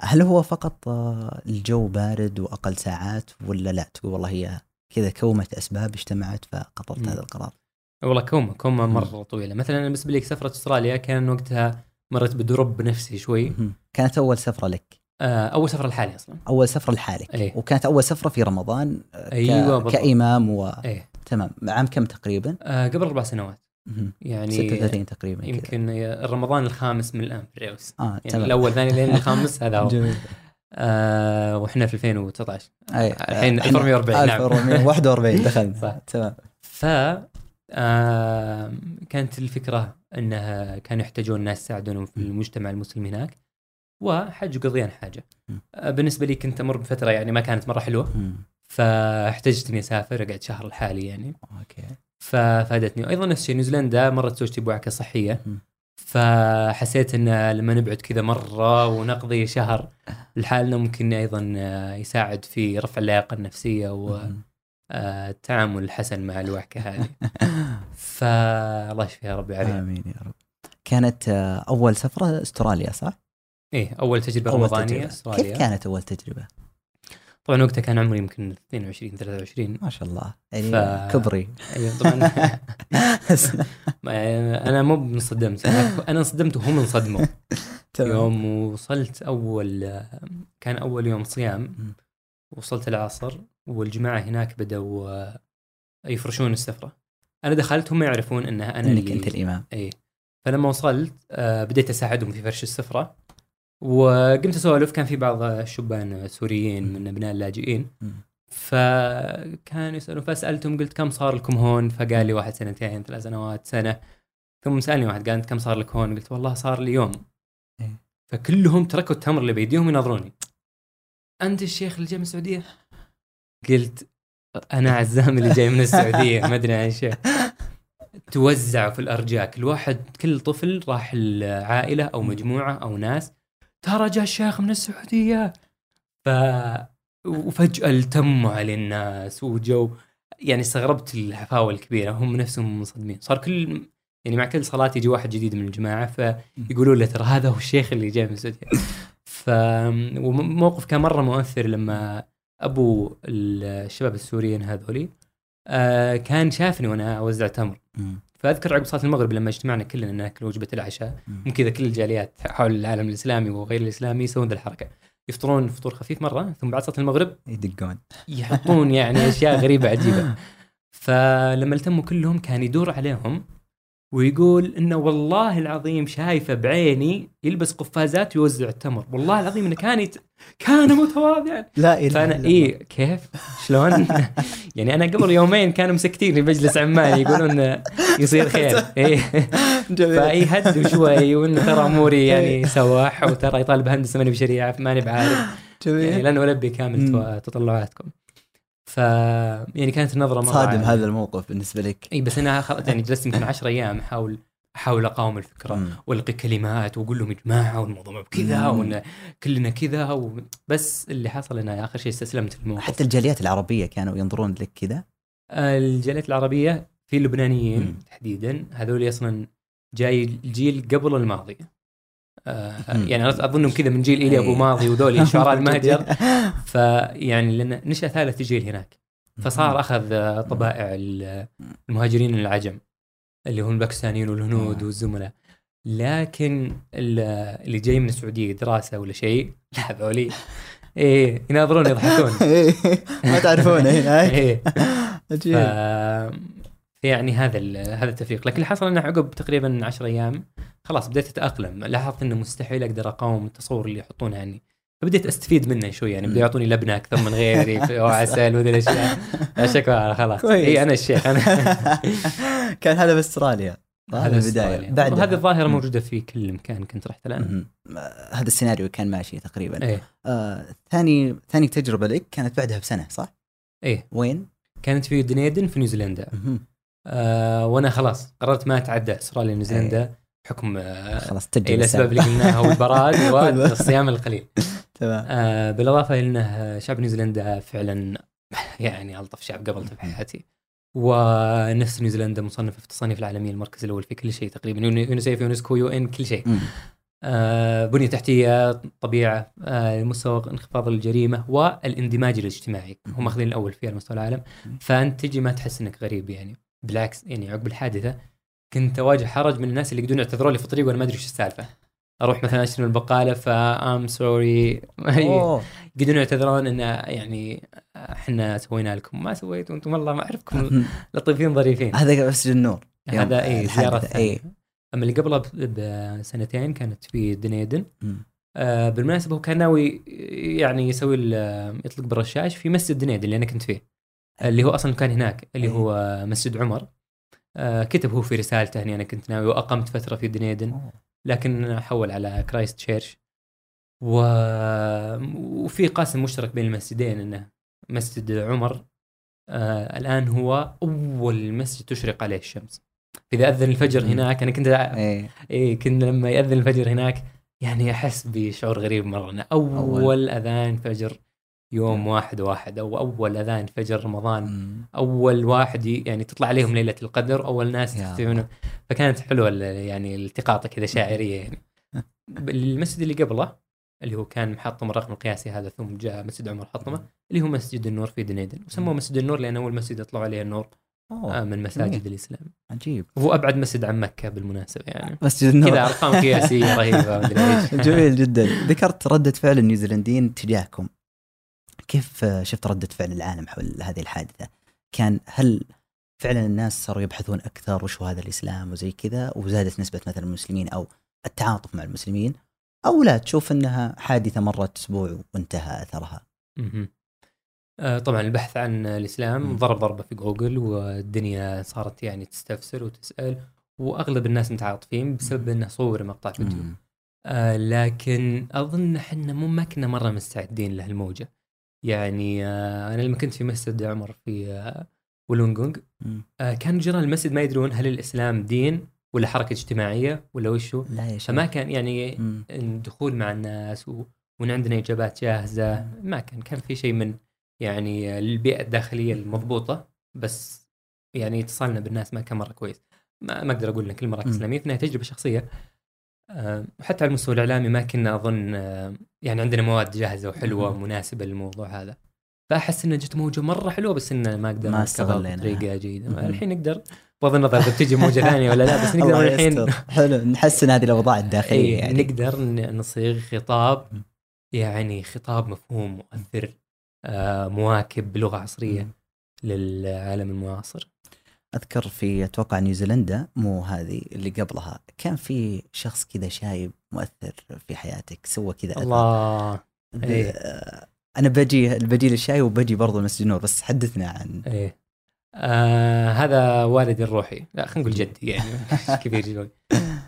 هل هو فقط آه، الجو بارد وأقل ساعات ولا لا تقول والله هي كذا كومة أسباب اجتمعت فقررت. هذا القرار والله كومة كومة. مرة طويلة مثلا أنا بالنسبة لي سفرة أستراليا كان وقتها مرت بدروب نفسي شوي. كانت أول سفرة لك آه أول سفرة لحالي أصلا أول سفرة لحالك إيه. وكانت أول سفرة في رمضان آه، ك... أيوة بالضبط. كإمام و... إيه تمام عام كم تقريبا؟ آه قبل أربع سنوات. يعني 36 تقريبا. يمكن رمضان الخامس من الآن في الريوس آه يعني تمام الأول ثاني لين الخامس هذا هو جميل آه وإحنا في 2019 أي. الحين إحنا 1440 نعم 1441 دخلنا صح. تمام ف آه كانت الفكرة أنها كانوا يحتاجون ناس يساعدونهم في المجتمع المسلم هناك وحج قضيان حاجة. آه بالنسبة لي كنت أمر بفترة يعني ما كانت مرة حلوة. فاحتجت إني أسافر أقعد شهر لحالي يعني. أوكي. ففادتني. وأيضا نفس الشيء نيوزيلندا مرت زوجتي بوعكه صحية. مم. فحسيت إن لما نبعد كذا مرة ونقضي شهر لحالنا ممكن أيضا يساعد في رفع اللياقة النفسية. والتعامل الحسن مع الوعكه هذه. فالله يشفيها ربي عليها. آمين يا رب. كانت أول سفرة أستراليا صح؟ إيه أول تجربة رمضانية استراليا كيف كانت أول تجربة؟ طبعا وقتها كان عمري يمكن 22 23 ما شاء الله. يعني ف- كبري. أيوه طبعا. أنا مو انصدمت أنا انصدمت وهم انصدموا. يوم وصلت أول كان أول يوم صيام. وصلت العصر والجماعة هناك بدأوا آه، يفرشون السفرة. أنا دخلت هم يعرفون أنها أنا إنك اللي أنت الإمام. اي فلما وصلت آه، بديت أساعدهم في فرش السفرة. وقمت أسولف كان في بعض الشبان سوريين من أبناء اللاجئين. مم. فكانوا يسألون فسألتهم قلت كم صار لكم هون؟ فقال لي واحد سنتين ثلاث سنوات سنة. ثم سألني واحد قال انت كم صار لك هون؟ قلت والله صار لي يوم. إيه. فكلهم تركوا التمر اللي بيديهم يناظروني. أنت الشيخ اللي جاي من السعودية؟ قلت أنا عزام اللي جاي من السعودية ما أدري عن شيء. توزعوا في الارجاء كل واحد كل طفل راح العائلة أو مجموعة أو ناس ترى جاء الشيخ من السعودية. ف وفجأة التموا على الناس وجو يعني استغربت الحفاوة الكبيرة. هم نفسهم منصدمين صار كل يعني مع كل صلاة يجي واحد جديد من الجماعة فيقولوا له ترى هذا هو الشيخ اللي جاي من السعودية. ف وموقف كان مرة مؤثر لما أبو الشباب السوريين هذولي آه كان شافني وأنا أوزع تمر. فأذكر عقب صلاة المغرب لما اجتمعنا كلنا ناكل وجبة العشاء. مم. من كذا كل الجاليات حول العالم الإسلامي وغير الإسلامي يسوون ذا الحركة. يفطرون فطور خفيف مرة ثم بعد صلاة المغرب يدقون. يحطون يعني أشياء غريبة عجيبة. فلما التموا كلهم كان يدور عليهم ويقول إنه والله العظيم شايفة بعيني يلبس قفازات ويوزع التمر. والله العظيم إنه كان يت... كان متواضعا لا إله فأنا. إيه كيف؟ شلون؟ يعني أنا قبل يومين كانوا مسكتين في مجلس عمان يقولون يصير خير. جميل. فأي هدوا شوي وإنه ترى أموري يعني سواح وترى يطالب هندسه ماني بشريعه ماني بعارف. يعني جميل لأنه ألبي كامل تطلعاتكم. ف يعني كانت النظرة مرة صادم. هذا الموقف بالنسبة لك إي بس أنا خل... يعني جلست يمكن 10 أيام أحاول أحاول أقاوم الفكرة. وألقي كلمات وأقول لهم يا جماعة والموضوع مو بكذا. وإن كلنا كذا و... بس اللي حصل أنا آخر شيء استسلمت للموقف حتى الجاليات العربية كانوا ينظرون لك كذا الجاليات العربية في اللبنانيين. تحديدا هذول أصلا جاي الجيل قبل الماضي. يعني أنا أظنهم كذا من جيل إيليا أبو إيه. ماضي وذول شعراء المهجر فيعني لأن نشأ ثالث جيل هناك. فصار أخذ آه، طبائع ال- المهاجرين العجم اللي هم الباكستانيين والهنود آه. والزملاء. لكن ال- اللي جاي من السعودية دراسة ولا شيء لا هذولي. إيه يناظرون يضحكون. إيه. ما تعرفونه هنا إيه. يعني هذا هذا التفريق لكن اللي حصل إنه عقب تقريبا 10 أيام خلاص بديت أتأقلم. لاحظت إنه مستحيل أقدر أقاوم التصور اللي يحطونه عني. فبديت أستفيد منه شوي يعني بدوا يعطوني لبنه أكثر من غيري وعسل وذي الأشياء. لا شكوى خلاص. إي أنا الشيخ أنا. كان هذا باستراليا هذا البداية. بعد وهذه الظاهرة. موجودة في كل مكان كنت رحت الآن. هذا السيناريو كان ماشي تقريبا. إيه آه، ثاني ثاني تجربة لك كانت بعدها بسنة صح؟ إيه وين؟ كانت في دنيدن في نيوزيلندا. آه وأنا خلاص قررت ما أتعدى أستراليا ونيوزيلندا بحكم آه خلاص اي الاسباب اللي قلناها والبراد والصيام القليل. تمام. آه بالإضافة إلى أنه شعب نيوزيلندا فعلا يعني ألطف شعب قابلته في حياتي. ونفس نيوزيلندا مصنفة في التصانيف العالميه المركز الأول في كل شيء تقريبا يوني- يونيسيف يونسكو UN كل شيء. آه بنية تحتية طبيعة آه مستوى انخفاض الجريمة والإندماج الاجتماعي. هم ماخذين الأول فيه على مستوى العالم. فأنت تجي ما تحس إنك غريب يعني. بالعكس يعني عقب الحادثة كنت أواجه حرج من الناس اللي يقدرون يعتذروا لي في الطريق وأنا ما أدري إيش السالفة أروح مثلا أشتري من البقاله ف I'm sorry. يقدرون يعتذرون إن يعني إحنا سوينا لكم ما سويتوا أنتم والله ما أعرفكم. لطيفين ظريفين هذا مسجد النور هذا اي. زيارة إيه. أما اللي قبلها ب- بسنتين كانت في دنيدن. آه بالمناسبة هو كان ناوي يعني يسوي يطلق بالرشاش في مسجد دنيدن اللي أنا كنت فيه اللي هو أصلا كان هناك اللي إيه. هو مسجد عمر آه كتب هو في رسالته اني أنا كنت ناوي وأقمت فترة في دنيدن. لكن حول على كرايست تشيرش و... وفي قاسم مشترك بين المسجدين إنه مسجد عمر آه الآن هو أول مسجد تشرق عليه الشمس إذا أذن الفجر. هناك أنا كنت إيه. إيه كنا لما يأذن الفجر هناك يعني أحس بشعور غريب مرة أنا أول. أول أذان فجر يوم واحد واحد أو أول أذان فجر رمضان. مم. أول واحد يعني تطلع عليهم ليلة القدر أول ناس منهم فكانت حلوة يعني التقاطه كذا شاعرية يعني. المسجد اللي قبله اللي هو كان محطم الرقم القياسي هذا ثم جاء مسجد عمر حطمة اللي هو مسجد النور في دنيدن. وسموه مسجد النور لأن أول مسجد يطلع عليه النور أوه. آه، من مساجد جميل. الإسلام. عجيب. وهو أبعد مسجد عن مكة بالمناسبة يعني. مسجد النور. كذا أرقام قياسية رهيبة جميل جدا. ذكرت ردة فعل النيوزيلنديين تجاهكم. كيف شفت ردة فعل العالم حول هذه الحادثة كان هل فعلا الناس صاروا يبحثون أكثر وش هو هذا الإسلام وزي كذا وزادت نسبة مثلا المسلمين أو التعاطف مع المسلمين أو لا تشوف أنها حادثة مرت أسبوع وانتهى أثرها. آه، طبعا البحث عن الإسلام مم. ضرب ضربة في جوجل والدنيا صارت يعني تستفسر وتسأل وأغلب الناس متعاطفين بسبب إنه صور مقطع فيديو. آه لكن أظن إحنا مو ما كنا مرة مستعدين لهالموجة يعني آه أنا لما كنت في مسجد عمر في آه ولونغونغ. آه كان جيران المسجد ما يدرون هل الإسلام دين ولا حركة اجتماعية ولا وشو لا يا شيخ فما كان يعني. الدخول مع الناس و... وإن عندنا إجابات جاهزة ما كان كان في شيء من يعني البيئة الداخلية المضبوطة بس يعني اتصالنا بالناس ما كان مرة كويس ما, ما أقدر أقول لك كل مم. اسلاميه تجربة شخصية آه، وحتى على المستوى الإعلامي ما كنا أظن آه، يعني عندنا مواد جاهزة وحلوة مم. مناسبه للموضوع هذا فأحس انه جت موجة مرة حلوة بس انه ما قدرنا ما نركبها استغليناها. بطريقة جيدة. الحين نقدر بغض النظر إذا بتجي موجة ثانية ولا لا بس نقدر الحين. حلو نحسن هذه الأوضاع الداخلية اي يعني نقدر نصيغ خطاب. يعني خطاب مفهوم مؤثر آه مواكب بلغة عصرية. للعالم المعاصر أذكر في أتوقع نيوزيلندا مو هذه اللي قبلها كان في شخص كذا شايب مؤثر في حياتك سوى كذا. الله إيه. أنا بجي بجي للشاي وبجي برضو المسجد النور بس حدثنا عن إيه آه هذا والدي الروحي لا خلينا نقول جدي يعني كبير شوي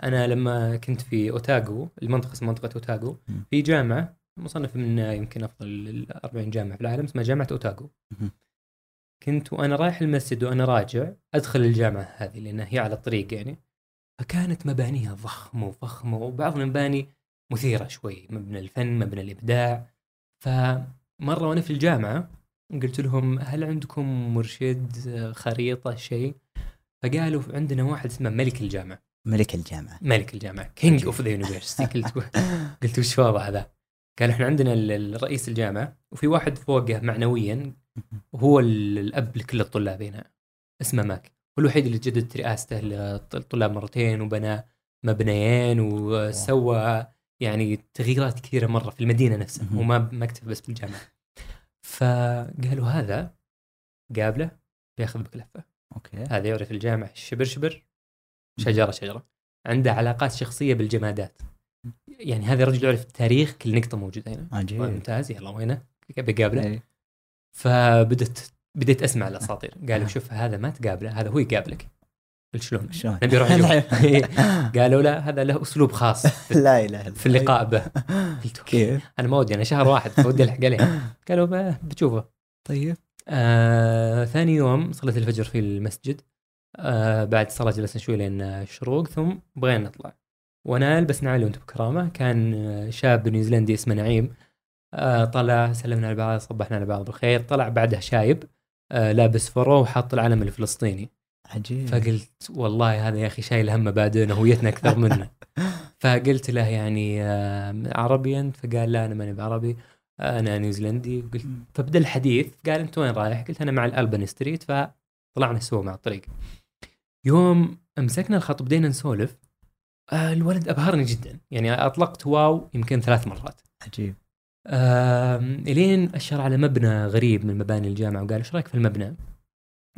أنا لما كنت في أوتاغو المنطقة اسمها منطقة أوتاغو. في جامعة مصنفة من يمكن أفضل ال 40 جامعة في العالم اسمها جامعة أوتاغو. كنت وأنا رايح المسجد وأنا راجع أدخل الجامعة هذه لأنها هي على الطريق يعني. فكانت مبانيها ضخمة وفخمة وبعض المباني مثيرة شوي مبنى الفن مبنى الإبداع. فمرة وأنا في الجامعة قلت لهم هل عندكم مرشد خريطة شيء؟ فقالوا عندنا واحد اسمه ملك الجامعة. ملك الجامعة. ملك الجامعة king of the university قلت قلت وش وضع ذا؟ قال إحنا عندنا رئيس الجامعة وفي واحد فوقه معنويا هو ال- الأب لكل الطلاب هنا اسمه ماك. هو الوحيد اللي جدد رئاسته للطلاب مرتين وبنى مبنيين وسوى يعني تغييرات كثيرة مرة في المدينة نفسها. وما ما اكتفى بس بالجامعة. فقالوا هذا قابله بياخذ بك لفه أوكي. هذا يعرف الجامع شبر شبر شجرة شجرة. عنده علاقات شخصية بالجمادات. يعني هذا الرجل يعرف تاريخ كل نقطة موجودة هنا. عجيب. ممتاز يلا وينه؟ بقابله إيه. فبدت بديت أسمع الأساطير. قالوا آه. شوف هذا ما تقابله هذا هو يقابلك. قلت شلون؟ شلون؟ نبي نروح نشوف. قالوا لا هذا له أسلوب خاص لا إله إلا في اللقاء به. قلت كيف؟ أنا ما ودي أنا شهر واحد فودي ألحق عليه. قالوا "ب- بتشوفه. طيب. آه ثاني يوم صلاه الفجر في المسجد. آه بعد صلاة جلسنا شوي لين الشروق ثم بغينا نطلع. وأنا لبسنا علي وأنت بكرامة. كان آه، شاب نيوزيلندي اسمه نعيم. آه طلع سلمنا على بعض صبحنا على بعض بالخير طلع بعدها شايب آه لابس فرو وحاط العلم الفلسطيني. عجيب. فقلت والله هذا يا أخي شايل هم مبادئنا هويتنا أكثر منا فقلت له يعني آه، عربي انت فقال لا أنا ماني بعربي أنا نيوزيلندي. قلت فبدأ الحديث قال أنت وين رايح؟ قلت أنا مع ال Albany Street فطلعنا سوا مع الطريق. يوم مسكنا الخط بدينا نسولف الولد أبهرني جدا. يعني أطلقت wow يمكن ثلاث مرات. عجيب. إلين اشار على مبنى غريب من مباني الجامعة وقال إيش رأيك في المبنى؟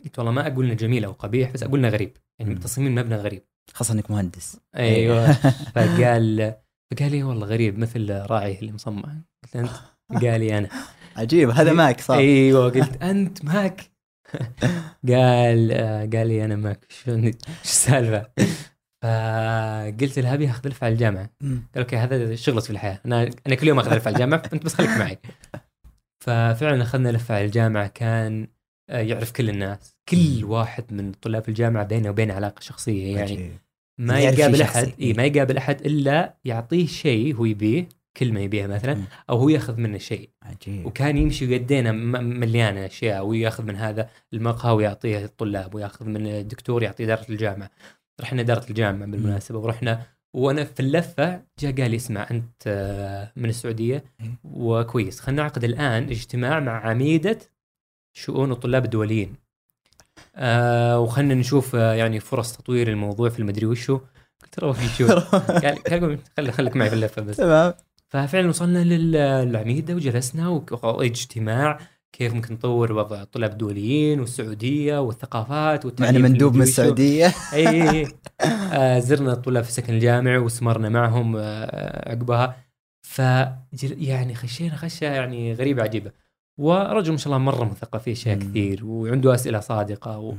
قلت والله ما أقول إنه جميل أو قبيح بس أقول إنه غريب. يعني. تصميم المبنى غريب؟ خاصة إنك مهندس. أيوه. فقال فقال لي والله غريب مثل راعي اللي مصمم. قلت أنت؟ قال لي أنا عجيب هذا معك صار أيوه. قلت أنت ماك؟ قال آه، قال لي أنا ماك. شو شو السالفة؟ فقلت له ابي اخذ لفه على الجامعة. قال أوكي هذا شغلك في الحياة. أنا أنا كل يوم أخذ لفه على الجامعة انت بس خليك معي. ففعلا أخذنا لفه على الجامعة كان آه، يعرف كل الناس. كل واحد من طلاب الجامعة بينه وبينه علاقة شخصية يعني عجيب. ما يقابل أحد. إي ما يقابل أحد إلا يعطيه شيء هو يبيه كلمه يبيها مثلا. أو هو يأخذ منه شيء. عجيب وكان يمشي يدينا م- مليانة أشياء. وياخذ من هذا المقهى ويعطيه الطلاب ويأخذ من الدكتور يعطيه إدارة الجامعة. رحنا إدارة الجامعة بالمناسبة ورحنا وأنا في اللفة جاء قال لي اسمع أنت آه، من السعودية. وكويس. خلينا نعقد الآن اجتماع مع عميدة شؤون الطلاب الدوليين. آه وخلنا نشوف آه يعني فرص تطوير الموضوع في المدري وشو. قلت ترى في شو قال خلي خليك معي في اللفة بس. تمام. ففعلا وصلنا لل- للعميدة وجلسنا وقضينا اجتماع كيف ممكن نطور وضع الطلاب الدوليين والسعودية والثقافات والتعليم معنا في مندوب من. السعودية. اي اي اي آه زرنا الطلاب في السكن الجامعي وسمرنا معهم آه عقبها. ف يعني خشينا خشه يعني غريبة عجيبة. ورجل ما شاء الله مرة مثقف في أشياء مم. كثير وعنده أسئلة صادقة و...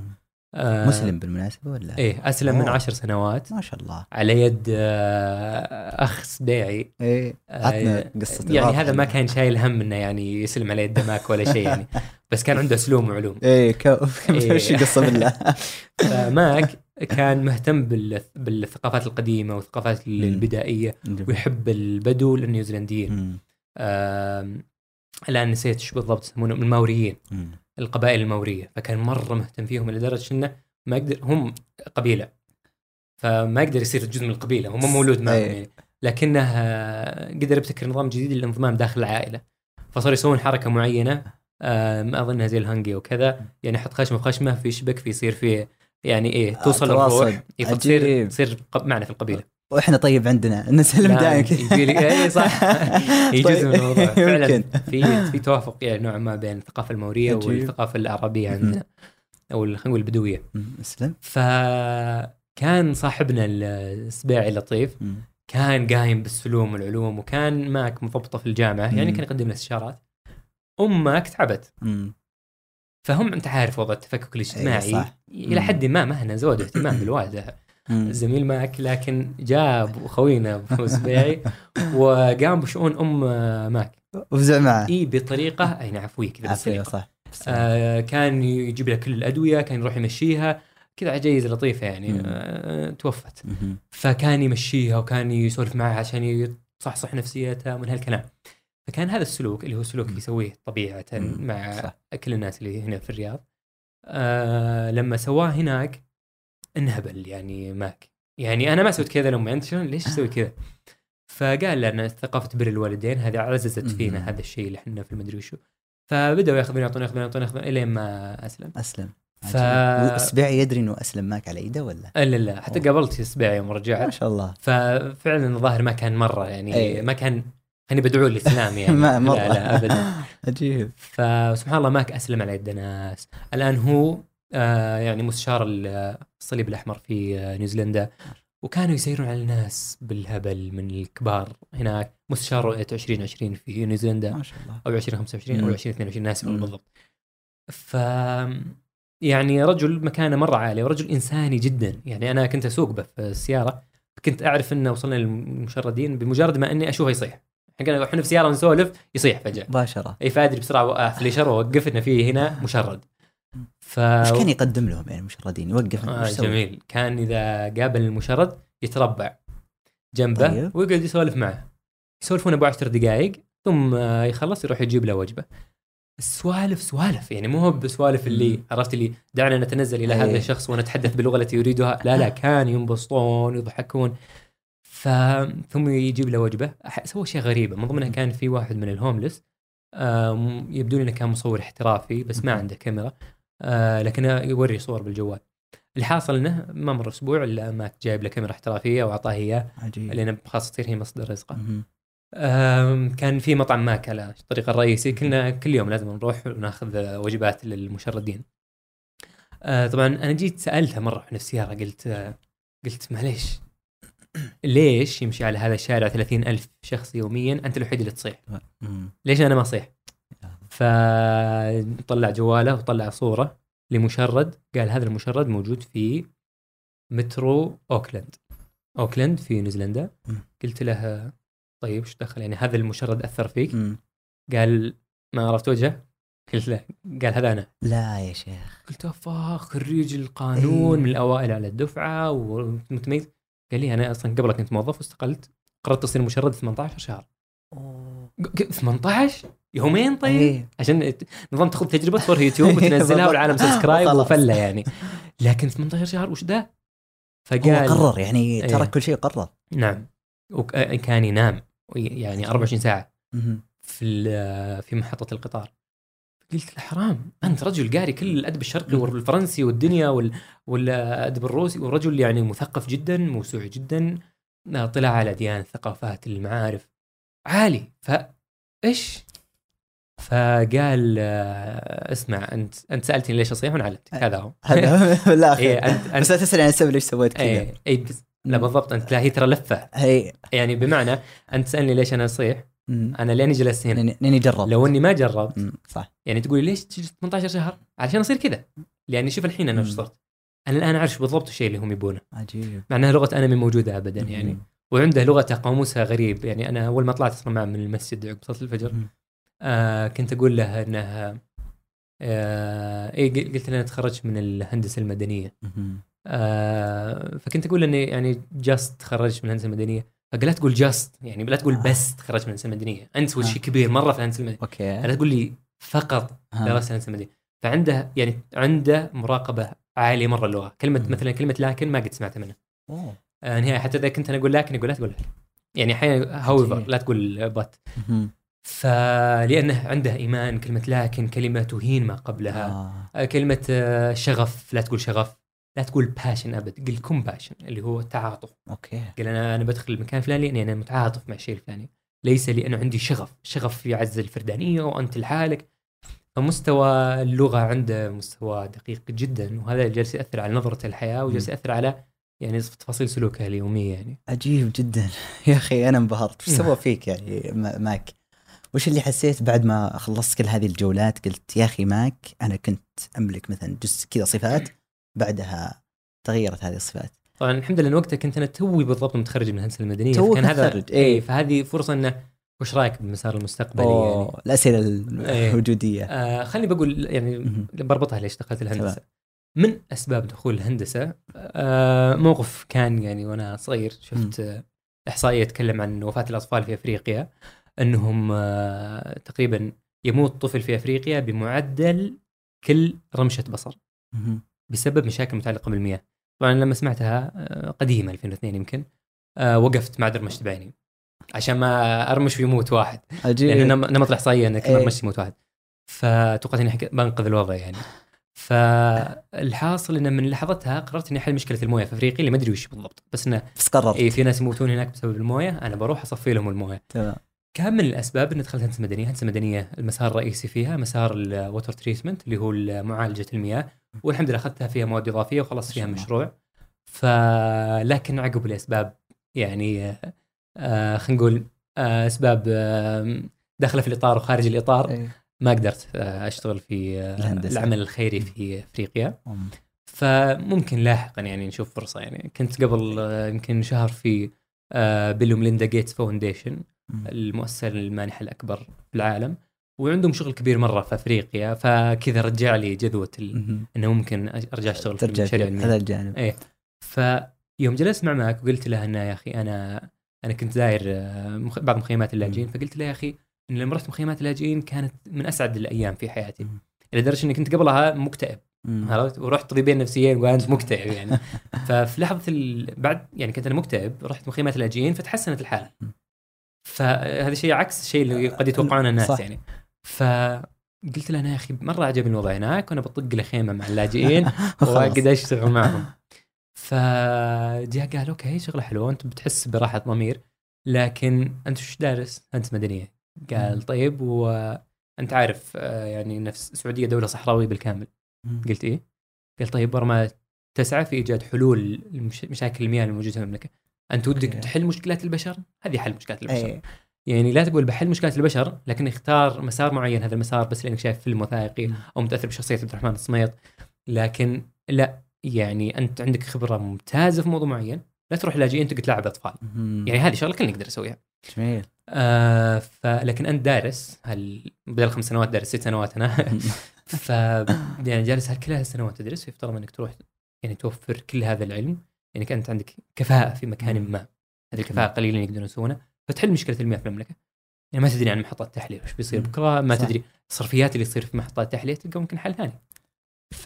آه، مسلم بالمناسبة ولا؟ إيه أسلم من. عشر سنوات ما شاء الله على يد آه، أخ سبيعي إيه آه، عطنا قصة يعني هذا ما كان شايل هم إنه يعني يسلم على يد ماك ولا شيء يعني بس كان عنده أسلوب وعلوم إيه كو إيه. وش القصة بالله؟ فماك كان مهتم بال- بالثقافات القديمة والثقافات مم. البدائية ويحب البدو النيوزيلنديين الآن نسيت إيش بالضبط يسمونهم الماوريين مم. القبائل المورية فكان مرة مهتم فيهم لدرجة إنه ما يقدر هم قبيلة فما يقدر يصير جزء من القبيلة هم مولود معهم أي. يعني لكنه قدر يبتكر نظام جديد للانضمام داخل العائلة فصاروا يسوون حركة معينة آه، ما اظنها زي الهنجي وكذا يعني يحط خشمة في خشمة في شبك فيصير فيه يعني إيه توصل. الروح إيه،. تصير قب- معنا في القبيلة وإحنا طيب عندنا نسلم دائما لي اي صح هي جزء من الموضوع فعلا. في في توافق يعني نوعا ما بين الثقافة المورية. والثقافة العربيه عندنا أو خلينا نقول البدوية. اسلم فكان صاحبنا السبيعي لطيف. كان قايم بالسلوم والعلوم وكان ماك مضبطة في الجامعة يعني. كان يقدم له استشارات ام ماك تعبت. فهم أنت عارف وضع التفكك الاجتماعي صح. إلى. حد ما مهنا زود اهتمام بالوالدة. زميل معك لكن جاب خوينا أبو سبيعي وقام بشؤون أم ماك وفزع معه إي بطريقة أي نعم عفويه كذا بالسليقة. صح آه كان يجيب لها كل الأدوية كان يروح يمشيها كذا عجيزه لطيفة يعني. آه توفت. فكان يمشيها وكان يسولف معها عشان يصحصح نفسيتها من هالكلام فكان هذا السلوك اللي هو سلوك مم. يسويه طبيعة مم. مع صح. كل الناس اللي هنا في الرياض آه لما سواه هناك انهبل يعني ماك يعني أنا ما سويت كذا لما أنت شلون؟ ليش تسوي كذا؟ فقال لنا ثقافة بر الوالدين هذه عززت. فينا هذا الشيء اللي إحنا في المدري وشو. فبدأوا ياخذون يعطون ياخذون يعطون ياخذون إلين ما أسلم. أسلم. ف- عجيب. والسبيعي يدري إنه أسلم معك على إيده ولا؟ لا لا حتى أوه. قابلت السبيع يوم ما رجعت شاء الله. ففعلا الظاهر ما كان مرة يعني أي. ما كان خليني بدعو الإسلام يعني. ما مرة. لا لا ابدا. عجيب. فسبحان الله ماك أسلم على يد ناس. الآن هو آه يعني مستشار الصليب الأحمر في آه نيوزيلندا. وكانوا يسيرون على الناس بالهبل من الكبار. هناك مستشار رؤية 2020 في نيوزيلندا. ما شاء الله. أو 2025 أو مم. 2022 ناسي. بالضبط. ف يعني رجل مكانه مرة عاليه ورجل إنساني جدا. يعني أنا كنت أسوق به في السيارة. كنت أعرف إنه وصلنا للمشردين بمجرد ما إني أشوفه يصيح. إحنا إحنا في سيارة نسولف يصيح فجأة. مباشرة اي فادري بسرعة وقف فليشر ووقفنا فيه هنا مشرد. ف إيش كان يقدم لهم يعني المشردين يوقف آه؟ جميل كان إذا قابل المشرد يتربع جنبه طيب. ويقعد يسولف معه يسولفون ابو 10 دقائق ثم آه، يخلص يروح يجيب له وجبة السوالف سوالف يعني مو هو بسوالف اللي. عرفت اللي دعنا نتنزل إلى هذا إيه. الشخص ونتحدث باللغة التي يريدها لا لا كان ينبسطون ويضحكون ف ثم يجيب له وجبة سوى شيء غريبه من ضمنها كان في واحد من الهوملس آم، يبدو لي انه كان مصور احترافي بس ما. عنده كاميرا آه، لكنه يوري صور بالجوال. الحاصل إنه ما مر أسبوع إلا ماك جايب له كاميرا احترافية وأعطاه إياه عجيب. لأن خلاص تصير هي مصدر رزقه. كان في مطعم ماك على الطريق الرئيسي كنا كل يوم لازم نروح وناخذ وجبات للمشردين. آه، طبعا أنا جيت سالتها مرة في السيارة قلت آه، قلت معليش ليش يمشي على هذا الشارع 30 ألف شخص يوميا؟ أنت الوحيد اللي تصيح. ليش أنا ما أصيح؟ فطلع جواله وطلع صورة لمشرد. قال هذا المشرد موجود في مترو أوكلاند. أوكلاند في نيوزيلندا. قلت له طيب إيش دخل؟ يعني هذا المشرد أثر فيك؟ مم. قال ما عرفت وجهه. قلت له قال هذا أنا. لا يا شيخ. قلت افا خريج القانون إيه. من الأوائل على الدفعة ومتميز. قال لي أنا أصلا قبل كنت موظف واستقلت. قررت أصير مشرد 18 شهر. ق- 18 يومين طيب إيه. عشان نظام تاخذ تجربة تصورها يوتيوب وتنزلها. والعالم subscribe. وفلة يعني لكن 18 شهر وش ده؟ هو فقال قرر يعني إيه. ترك كل شيء قرر نعم وكان ينام يعني 24 ساعة. في في محطة القطار قلت له حرام أنت رجل قاري كل الأدب الشرقي. والفرنسي والدنيا وال- والأدب الروسي ورجل يعني مثقف جدا موسوع جدا طلع على ديانة الثقافات المعارف عالي فإيش فقال آه، اسمع أنت أنت سألتني ليش أصيح وأنا علمتك هذا هو. هذا إيه أنت أنت بس لا تسأل عن السبب ليش سويت كذا. اي بس لا بالضبط أنت لا هي ترى لفة. هي. يعني بمعنى أنت تسالني ليش أنا أصيح. أنا لأني جلست هنا. لأني جربت. لو إني ما جربت. صح. يعني تقولي ليش تجلس 18 شهر؟ علشان أصير كذا. لاني شوف الحين أنا وش. صرت. أنا الآن أعرف بالضبط الشيء اللي هم يبونه. عجيب. مع انها لغه انمي موجودة ابدا يعني. وعنده لغته قاموسها غريب. يعني أنا أول ما طلعت أصلا معه من المسجد عقب صلاة الفجر. آه كنت أقول له إنه آه إيه قلت له أنا تخرجت من الهندسة المدنية. آه فكنت أقول إني يعني جاست تخرجت من الهندسة المدنية فقال لا تقول just يعني لا تقول آه. بس تخرجت من الهندسة المدنية أنت آه. شيء كبير مرة في الهندسة المدنية أوكي لا تقول لي فقط ها. درست الهندسة المدنية فعنده يعني عنده مراقبة عالية مرة اللغة كلمة. مثلا كلمة لكن ما قد سمعتها منه أوه. آه نهاية حتى إذا كنت أنا أقول لكن يقول لا تقول لكن يعني أحيانا however. لا تقول but مم. فلأنه عنده إيمان كلمة لكن كلمة تهين ما قبلها آه. آه. كلمة آه، شغف لا تقول شغف لا تقول passion أبد قل compassion اللي هو التعاطف أوكي قال أنا أنا بدخل المكان الفلاني لأني أنا متعاطف مع الشيء الفلاني ليس لأنه عندي شغف شغف يعزز الفردانية وأنت لحالك فمستوى اللغة عنده مستوى دقيق جدا وهذا جالس يأثر على نظرة الحياة وجالس. يأثر على يعني تفاصيل سلوكه اليومية يعني عجيب جدا يا أخي أنا انبهرت وش نعم. سوى فيك يعني ما- ماك وش اللي حسيت بعد ما خلصت كل هذه الجولات؟ قلت يا أخي ماك أنا كنت أملك مثلا جزء كذا صفات بعدها تغيرت هذه الصفات. طبعا الحمد لله إن وقتها كنت أنا توي بالضبط متخرج من الهندسة المدنية توك فكان هذا متخرج، إيه. اي فهذه فرصة إنه وش رأيك بالمسار المستقبلي يعني؟ أوه الاسئله إيه. الوجودية. آه خليني بقول يعني. بربطها ليش دخلت الهندسة. من أسباب دخول الهندسة آه موقف كان يعني وأنا صغير شفت آه إحصائية تتكلم عن وفاة الأطفال في أفريقيا. أنهم آه تقريبا يموت طفل في أفريقيا بمعدل كل رمشة بصر. بسبب مشاكل متعلقة بالمياه. طبعا لما سمعتها آه، قديمة 2002 يمكن آه وقفت ما ادري مشت بعيني عشان ما أرمش ويموت واحد. عجيب. لأنه نم- نمط الاحصائيه أنك إيه. ما تمشي يموت واحد. فتوقعت إني بنقذ الوضع يعني. فالحاصل انه من لحظتها قررت إني أحل مشكلة الموية في أفريقيا اللي ما أدري وش بالضبط. بس إنه بس قررت. اي في ناس يموتون هناك بسبب الموية أنا بروح أصفي لهم الموية. تمام. كان من الأسباب اني دخلت هندسة مدنية، هندسة مدنية المسار الرئيسي فيها مسار ال water treatment اللي هو معالجة المياه والحمد لله أخذتها فيها مواد إضافية وخلصت فيها مشروع فلكن عقب لاسباب يعني آه، خلينا نقول آه أسباب آه داخله في الإطار وخارج الإطار إيه. ما قدرت آه أشتغل في آه. العمل الخيري في أفريقيا. فممكن لاحقا يعني نشوف فرصة يعني كنت قبل يمكن شهر في بيل وميليندا جيتس foundation. المؤسسة المانحة الأكبر في العالم وعندهم شغل كبير مرة في أفريقيا فكذا رجع لي جذوة ال... إنه ممكن أرجع أشتغل في ترجع المشاريع. هذا الجانب إيه فيوم جلست مع ماك وقلت له إنه يا أخي أنا أنا كنت زاير آه، مخ- بعض مخيمات اللاجئين. فقلت له يا أخي إن لما رحت مخيمات اللاجئين كانت من أسعد الأيام في حياتي مم. لدرجة إني كنت قبلها مكتئب. عرفت ورحت طبيبين نفسيين وانت مكتئب يعني ففي لحظة ال... بعد يعني كنت أنا مكتئب رحت مخيمات اللاجئين فتحسنت الحالة. فهذا شيء عكس الشيء اللي قد يتوقعونه الناس صح. يعني فقلت له أنا يا أخي مرة عجبني الوضع هناك وأنا بطق لي خيمة مع اللاجئين. وأقعد أشتغل معهم فجاء قال أوكي شغلة حلوة أنت بتحس براحة ضمير لكن أنت وش دارس؟ هندسه مدنية قال. طيب وانت عارف آه، يعني نفس السعودية دولة صحراوية بالكامل. قلت إيه؟ قال طيب ورما تسعى في إيجاد حلول لمش- مشاكل المياه الموجودة في المملكة انت ودك. تحل مشكلات البشر؟ هذه حل مشكلات البشر إيه. يعني لا تقول بحل مشكلات البشر لكن اختار مسار معين هذا المسار بس لأنك شايف فيلم وثائقي. أو متأثر بشخصية عبد الرحمن الصميط لكن لا يعني أنت عندك خبرة ممتازة في موضوع معين لا تروح لاجئين تقعد تلاعب اطفال. يعني هذه شغلة كلنا نقدر نسويها جميل آه فلكن أنت دارس هل بدل خمس سنوات دارس ست سنوات أنا ف يعني جالس كل هالسنوات تدرس يفترض أنك تروح يعني توفر كل هذا العلم يعني انت عندك كفاءة في مكان. ما هذه الكفاءة قليلين يقدرون يسوونها فتحل مشكلة المياه في المملكة يعني ما تدري عن محطات تحليه وش بيصير. بكرة ما صح. تدري الصرفيات اللي تصير في محطات تحليه تلقى ممكن حل ثاني ف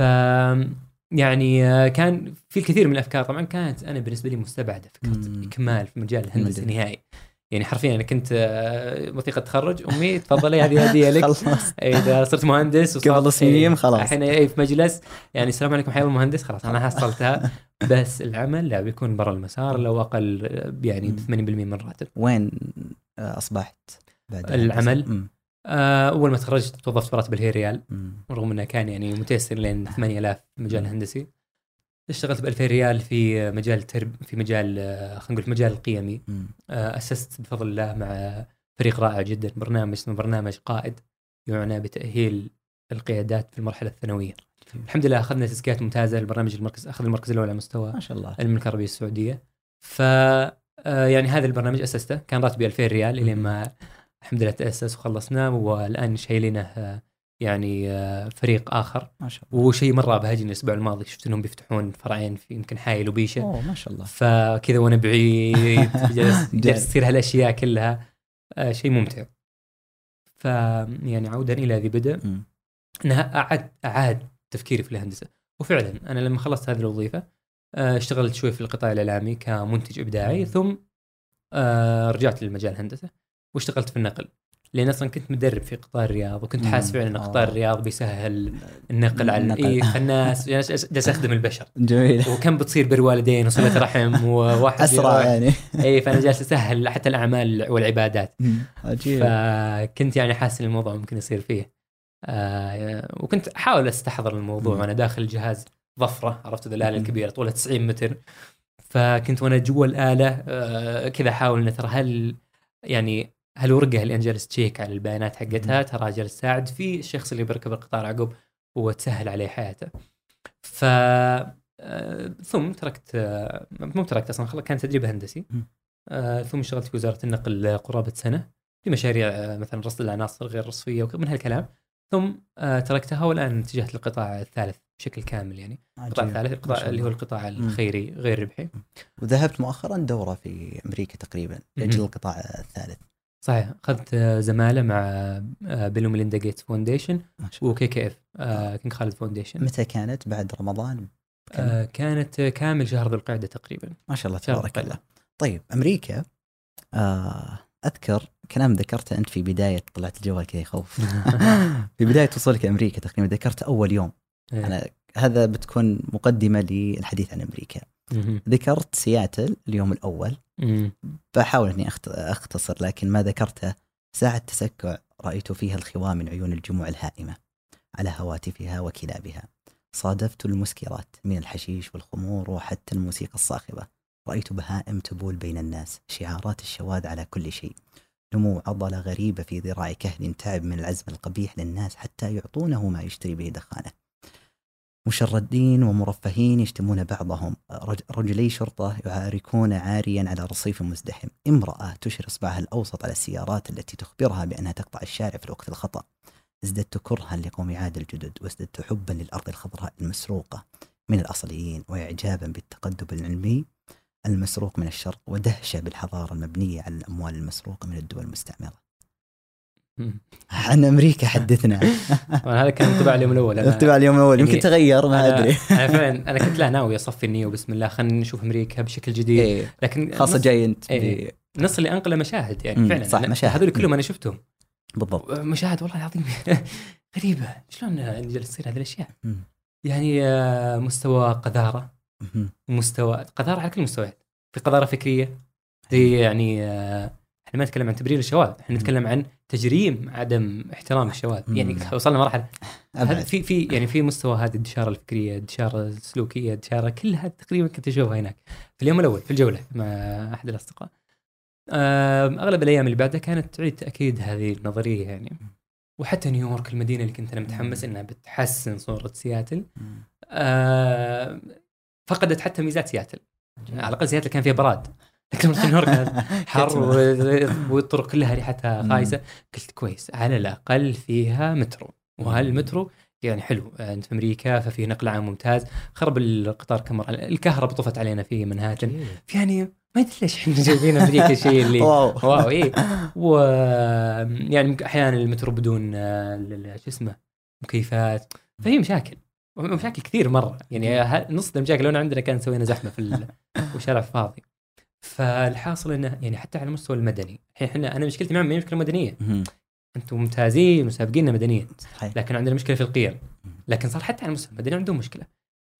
يعني آه، كان في الكثير من الأفكار طبعا كانت أنا بالنسبة لي مستبعدة فكرة مم. إكمال في مجال الهندسة المجال. يعني حرفيا أنا كنت آه، وثيقة تخرج أمي تفضلي هذه هدية لك. إذا صرت مهندس قبل تصميم إيه، خلاص. الحين إيه في مجلس يعني السلام عليكم حيا المهندس خلاص أنا حصلتها. بس العمل لا بيكون برا المسار لو أقل يعني ب 80% من الراتب. وين آه، أصبحت بعد العمل؟ آه، أول ما تخرجت توظفت براتب الهي ريال. رغم إنه كان يعني متيسر لين 8000 في المجال الهندسي اشتغلت ب 2000 ريال في مجال ترب في مجال آه، خلينا نقول في مجال القيمي. آه، أسست بفضل الله مع فريق رائع جدا برنامج اسمه برنامج قائد يعنى بتأهيل القيادات في المرحلة الثانوية. الحمد لله أخذنا تزكيات ممتازة البرنامج المركز أخذ المركز الأول على مستوى ما شاء الله. المملكة العربية السعودية. ف آه، يعني هذا البرنامج أسسته كان راتبي 2000 ريال الين ما الحمد لله تأسس وخلصناه والآن شايلينه يعني آه، فريق آخر. ما شاء الله. وشيء مرة ابهجني الأسبوع الماضي شفت إنهم بيفتحون فرعين في يمكن حايل وبيشه أوه ما شاء الله. فكذا وأنا بعيد جالس تصير هالأشياء كلها آه، شيء ممتع. ف يعني عودا إلى ذي بدء. انها اعاد أعاد تفكيري في الهندسة. وفعلا أنا لما خلصت هذه الوظيفة آه، اشتغلت شوي في القطاع الإعلامي كمنتج إبداعي ثم رجعت للمجال الهندسة واشتغلت في النقل. لأن أصلا كنت مدرب في قطاع الرياض وكنت. حاسس فعلا إن قطاع آه. الرياض بيسهل النقل على النقل. إيه الناس يعني جالس أخدم البشر جميل وكم بتصير بر والدين وصلة رحم وواحد أسرع يعني اي فأنا جالس أسهل حتى الأعمال والعبادات. عجيب فكنت يعني حاسس إن الموضوع ممكن يصير فيه آه وكنت أحاول أستحضر الموضوع. وأنا داخل الجهاز ظفرة عرفت الآلة. الكبيرة طولها 90 متر فكنت وأنا جوا الآلة آه كذا أحاول إن ترى هل يعني هالورقه اللي أنا جالس تشيك على البيانات حقتها ترى جالس تساعد في الشخص اللي بيركب القطار عقب وتسهل عليه حياته. ف آه، ثم تركت مو تركت أصلا كان تدريب هندسي. آه، ثم اشتغلت في وزارة النقل قرابه سنة في مشاريع آه، مثلا رصد العناصر غير رصفيه ومن هالكلام ثم تركتها والآن اتجهت للقطاع الثالث بشكل كامل يعني القطاع. الثالث القطاع اللي هو. القطاع الخيري غير ربحي وذهبت مؤخرا دورة في أمريكا تقريبا لأجل. القطاع الثالث صحيح أخذت آه، زمالة مع آه، بيل وميليندا جيتس foundation و KKF King خالد foundation متى كانت بعد رمضان؟ آه، كانت كامل شهر ذو القعدة تقريبا ما شاء الله تبارك الله. طيب أمريكا آه أذكر كلام ذكرته أنت في بداية طلعت الجوال كذا يخوف في بداية وصولك أمريكا تقريبا ذكرت أول يوم إيه. أنا هذا بتكون مقدمة للحديث عن أمريكا. ذكرت سياتل اليوم الأول. بحاول إني أختصر لكن ما ذكرته ساعة تسكع رأيت فيها الخواه من عيون الجموع الهائمة على هواتفها وكلابها. صادفت المسكرات من الحشيش والخمور وحتى الموسيقى الصاخبة. رأيت بهائم تبول بين الناس شعارات الشواذ على كل شيء. نمو عضلة غريبة في ذراع كهل تعب من العزم القبيح للناس حتى يعطونه ما يشتري به دخانه. مشردين ومرفهين يشتمون بعضهم. رج- رجلي شرطة يعاركون عاريا على رصيف مزدحم. امرأة تشير إصبعها الأوسط على السيارات التي تخبرها بأنها تقطع الشارع في الوقت الخطأ. ازددت كرها لقوم عاد الجدد وازددت حبا للأرض الخضراء المسروقة. من الأصليين وإعجابا بالتقدم العلمي المسروق من الشرق ودهشة بالحضارة المبنية على الأموال المسروقة من الدول المستعمرة. عن أمريكا حدثنا. هذا كان انطباع اليوم الأول. انتبه اليوم الأول. يمكن يعني تغير ما أدري. أنا فعلا أنا كنت لا ناوي أصفي النيه وبسم الله خلينا نشوف أمريكا بشكل جديد. إيه. لكن خاصة نص- جاي أنت إيه. ب- نص اللي أنقله مشاهد يعني فعلا. صح، مشاهد. هذول كلهم أنا شفتهم. بالضبط. مشاهد والله العظيم. غريبة. شلون جالس تصير هذه الأشياء. يعني آه، مستوى قذارة. مستوى قذارة على كل المستويات. في قذارة فكرية في يعني آه، إحنا ما نتكلم عن تبرير الشواذ إحنا نتكلم عن تجريم عدم احترام الشواذ. يعني وصلنا مرحله هذا. في في يعني في مستوى هذه الدشارة الفكرية الدشارة السلوكية الدشارة كلها تقريبا كنت أشوفها هناك. في اليوم الأول في الجولة مع أحد الأصدقاء. أغلب الأيام اللي بعدها كانت تعيد تأكيد هذه النظرية يعني. وحتى نيويورك المدينة اللي كنت أنا متحمس إنها بتحسن صورة سياتل. فقدت حتى ميزات سياتل. على الأقل سياتل كان فيها براد. حر والطرق كلها ريحتها. خايسة. قلت كويس على الأقل فيها مترو. وهالمترو يعني حلو أنت في أمريكا ففي نقل عام ممتاز. خرب القطار كم مره الكهرباء طفت علينا في منهاتن يعني ما ادري ليش إحنا جايبين أمريكا الشيء اللي واو. واو إيه. و يعني أحيانا المترو بدون آه، شو اسمه مكيفات. فهي مشاكل مشاكل كثير مرة. يعني نص المشاكل لو عندنا كان سوينا زحمة في والشارع فاضي. فالحاصل إنه يعني حتى على المستوى المدني. الحين إحنا أنا مشكلتي معهم ما هي مشكلة مدنية. أنتم ممتازين مسابقيننا مدنيا. صحيح. لكن عندنا مشكلة في القيم. لكن صار حتى على المستوى المدني عندهم مشكلة.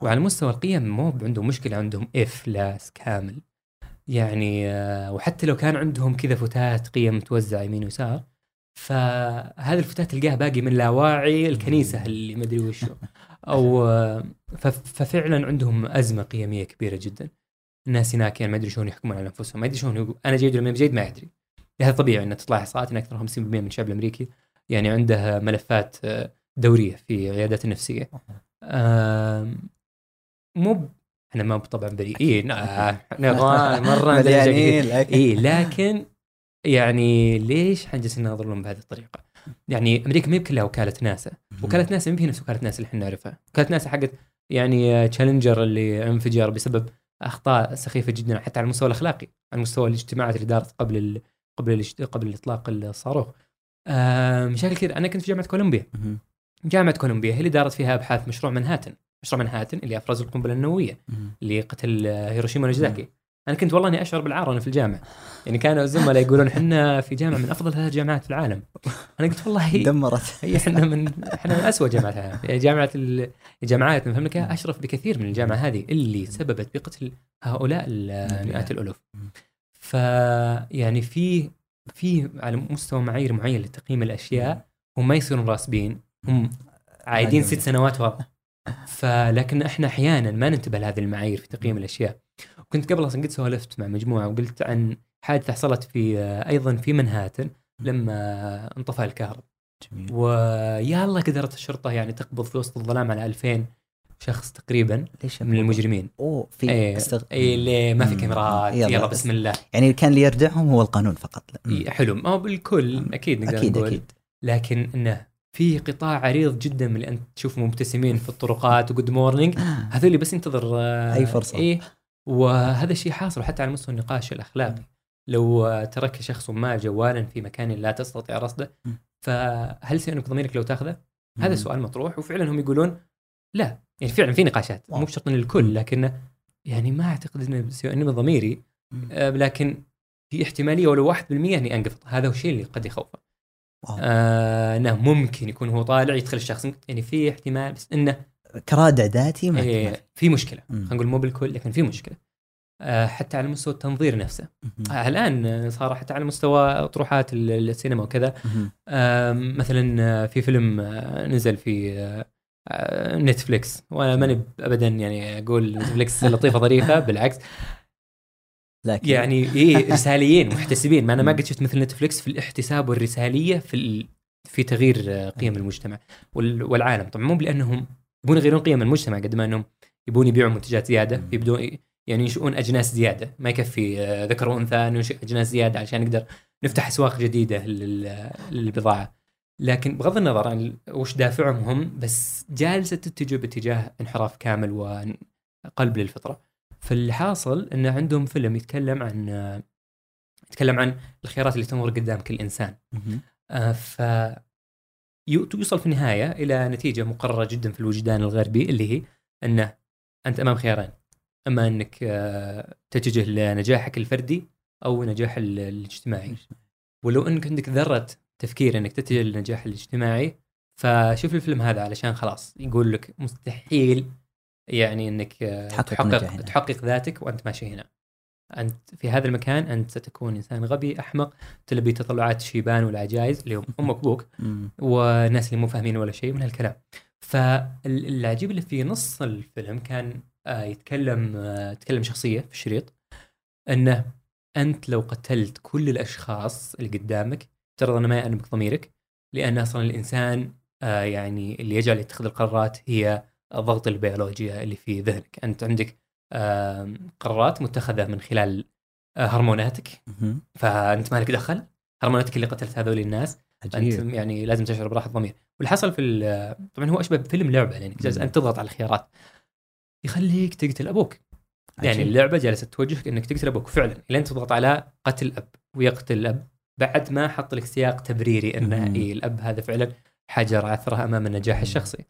وعلى مستوى القيم مو عندهم مشكلة عندهم افلاس كامل. يعني آه، وحتى لو كان عندهم كذا فتات قيم متوزعه يمين ويسار فهذا الفتات تلقاه باقي من لاواعي الكنيسة اللي مدري وشو. أو آه، ففعلا عندهم أزمة قيمية كبيرة جدا. الناس هناك يعني ما ادري شلون يحكمون على أنفسهم ما ادري شلون يقول أنا جيد ولا ما جيد ما أدري. هذا طبيعي ان تطلع إحصاءات إن أكثر من 50% من الشعب الأمريكي يعني عنده ملفات آه، دورية في العيادات النفسية. مو إحنا ما طبعا بريئين آه، غا- مره مليانين إي لكن يعني ليش حنجلس نناظر لهم بهذه الطريقة؟ يعني أمريكا ما هي كلها وكالة ناسا، وكالة ناسا ما هي نفس وكالة ناسا اللي إحنا نعرفها، وكالة ناسا حقت يعني تشالنجر اللي انفجر بسبب أخطاء سخيفة جدا حتى على المستوى الأخلاقي، على مستوى الاجتماعات اللي دارت قبل ال... قبل ال... قبل إطلاق الصاروخ. آه مشاكل كثير أنا كنت في جامعة كولومبيا،. جامعة كولومبيا هي اللي دارت فيها أبحاث مشروع منهاتن، مشروع منهاتن اللي افرز القنبلة النووية. اللي قتل هيروشيما وناجازاكي. أنا كنت والله إني أشعر بالعار وأنا في الجامعة. يعني كانوا الزملاء يقولون إحنا في جامعة من أفضل ثلاث جامعات في العالم. أنا قلت والله دمرت. هي إحنا من إحنا من اسوء جامعات العالم. يعني جامعة ال- الجامعات من فهمك أشرف بكثير من الجامعة هذه اللي سببت بقتل هؤلاء ال- مئات الألوف. ف يعني في في على مستوى معايير معين لتقييم الأشياء هم ما يصيرون راسبين. هم عايدين ست سنوات ورا. فلكن إحنا أحيانا ما ننتبه لهذه المعايير في تقييم الأشياء. وكنت قبل أصلا قد سولفت مع مجموعة وقلت عن حادثة حصلت في أيضا في منهاتن لما انطفى الكهرباء جميل. ويا الله قدرت الشرطة يعني تقبض في وسط الظلام على 2000 شخص تقريبا ليش من المجرمين. أوه في اي استغ... اي اللي ما في. كاميرات. يلا يلا, بس. بسم الله. يعني كان اللي يردعهم هو القانون فقط. لا. إي، حلو. ما هو بالكل أكيد نقدر أكيد نقول. أكيد. لكن إنه في قطاع عريض جدا من اللي أنت تشوفهم مبتسمين في الطرقات و good morning هذول بس ينتظر آه، أي فرصة. وهذا الشيء حاصل حتى على مستوى النقاش الأخلاقي لو ترك شخص ما جوالا في مكان لا تستطيع رصده. فهل سيأنف ضميرك لو تأخذه؟ هذا سؤال مطروح وفعلا هم يقولون لا يعني فعلا في نقاشات. مو بشرط إن الكل لكن يعني ما أعتقد انه سيؤنب ضميري. آه، لكن في احتمالية ولو 1% إني انقفض هذا هو الشيء اللي قد يخوفه. آه انه ممكن يكون هو طالع يدخل الشخص يعني في احتمال بس إنه كرادع ذاتي ما إيه في مشكلة. خلينا نقول مو بالكل لكن في مشكلة. آه حتى على مستوى التنظير نفسه. آه الآن صار حتى على مستوى طروحات ال- السينما وكذا. آه مثلا آه، في فيلم نزل في نتفليكس. وأنا ماني ابدا يعني أقول نتفليكس لطيفة ظريفة بالعكس. لكن يعني إيه رساليين محتسبين. ما أنا ما قد شفت مثل نتفليكس في الاحتساب والرسالية في. في تغيير قيم المجتمع وال... والعالم. طبعا مو لانهم يبون يغيرون قيم المجتمع قد ما إنهم يبون يبيعوا منتجات زيادة. يبدون يعني ينشئون أجناس زيادة ما يكفي آه، ذكر وأنثى ننشئ أجناس زيادة عشان نقدر نفتح أسواق جديدة لل... للبضاعة لكن بغض النظر عن وش دافعهم هم بس جالسة تتجه باتجاه انحراف كامل وقلب للفطرة فاللي حاصل انه عندهم فيلم يتكلم عن آه، يتكلم عن الخيارات اللي تمر قدام كل إنسان. آه، ف يو- توصل في النهاية إلى نتيجة مقررة جدا في الوجدان الغربي اللي هي أنه أنت أمام خيارين. أما أنك آه، تتجه لنجاحك الفردي أو نجاح ال- الاجتماعي. ولو أنك عندك ذرة تفكير أنك تتجه للنجاح الاجتماعي فشوف الفيلم هذا علشان خلاص يقول لك مستحيل يعني أنك آه، تحقق. تحقق تحقق ذاتك وأنت ماشي هنا. أنت في هذا المكان أنت ستكون إنسان غبي أحمق تلبي تطلعات الشيبان والعجائز اللي هم أمك وابوك. والناس اللي مو فاهمين ولا شيء من هالكلام فالعجيب اللي في نص الفيلم كان آه، يتكلم آه، تكلم شخصية في الشريط إنه أنت لو قتلت كل الأشخاص اللي قدامك ترى انه ما يأنبك ضميرك لأن أصلا الإنسان آه، يعني اللي يجعل يتخذ القرارات هي الضغط البيولوجيا اللي في ذهنك أنت عندك قرارات متخذة من خلال آه، هرموناتك. فأنت مالك دخل؟ هرموناتك اللي قتلت هذول الناس؟ عجيب. انت يعني لازم تشعر براحة ضمير. واللي حصل في طبعا هو أشبه بفيلم لعبة يعني جالس. أنت تضغط على الخيارات. يخليك تقتل أبوك. يعني عجيب. اللعبة جالسة توجهك إنك تقتل أبوك. فعلا لين تضغط على قتل الاب ويقتل الاب بعد ما حط لك سياق تبريري إنه. إيه الأب هذا فعلا حجر عثرة أمام النجاح الشخصي.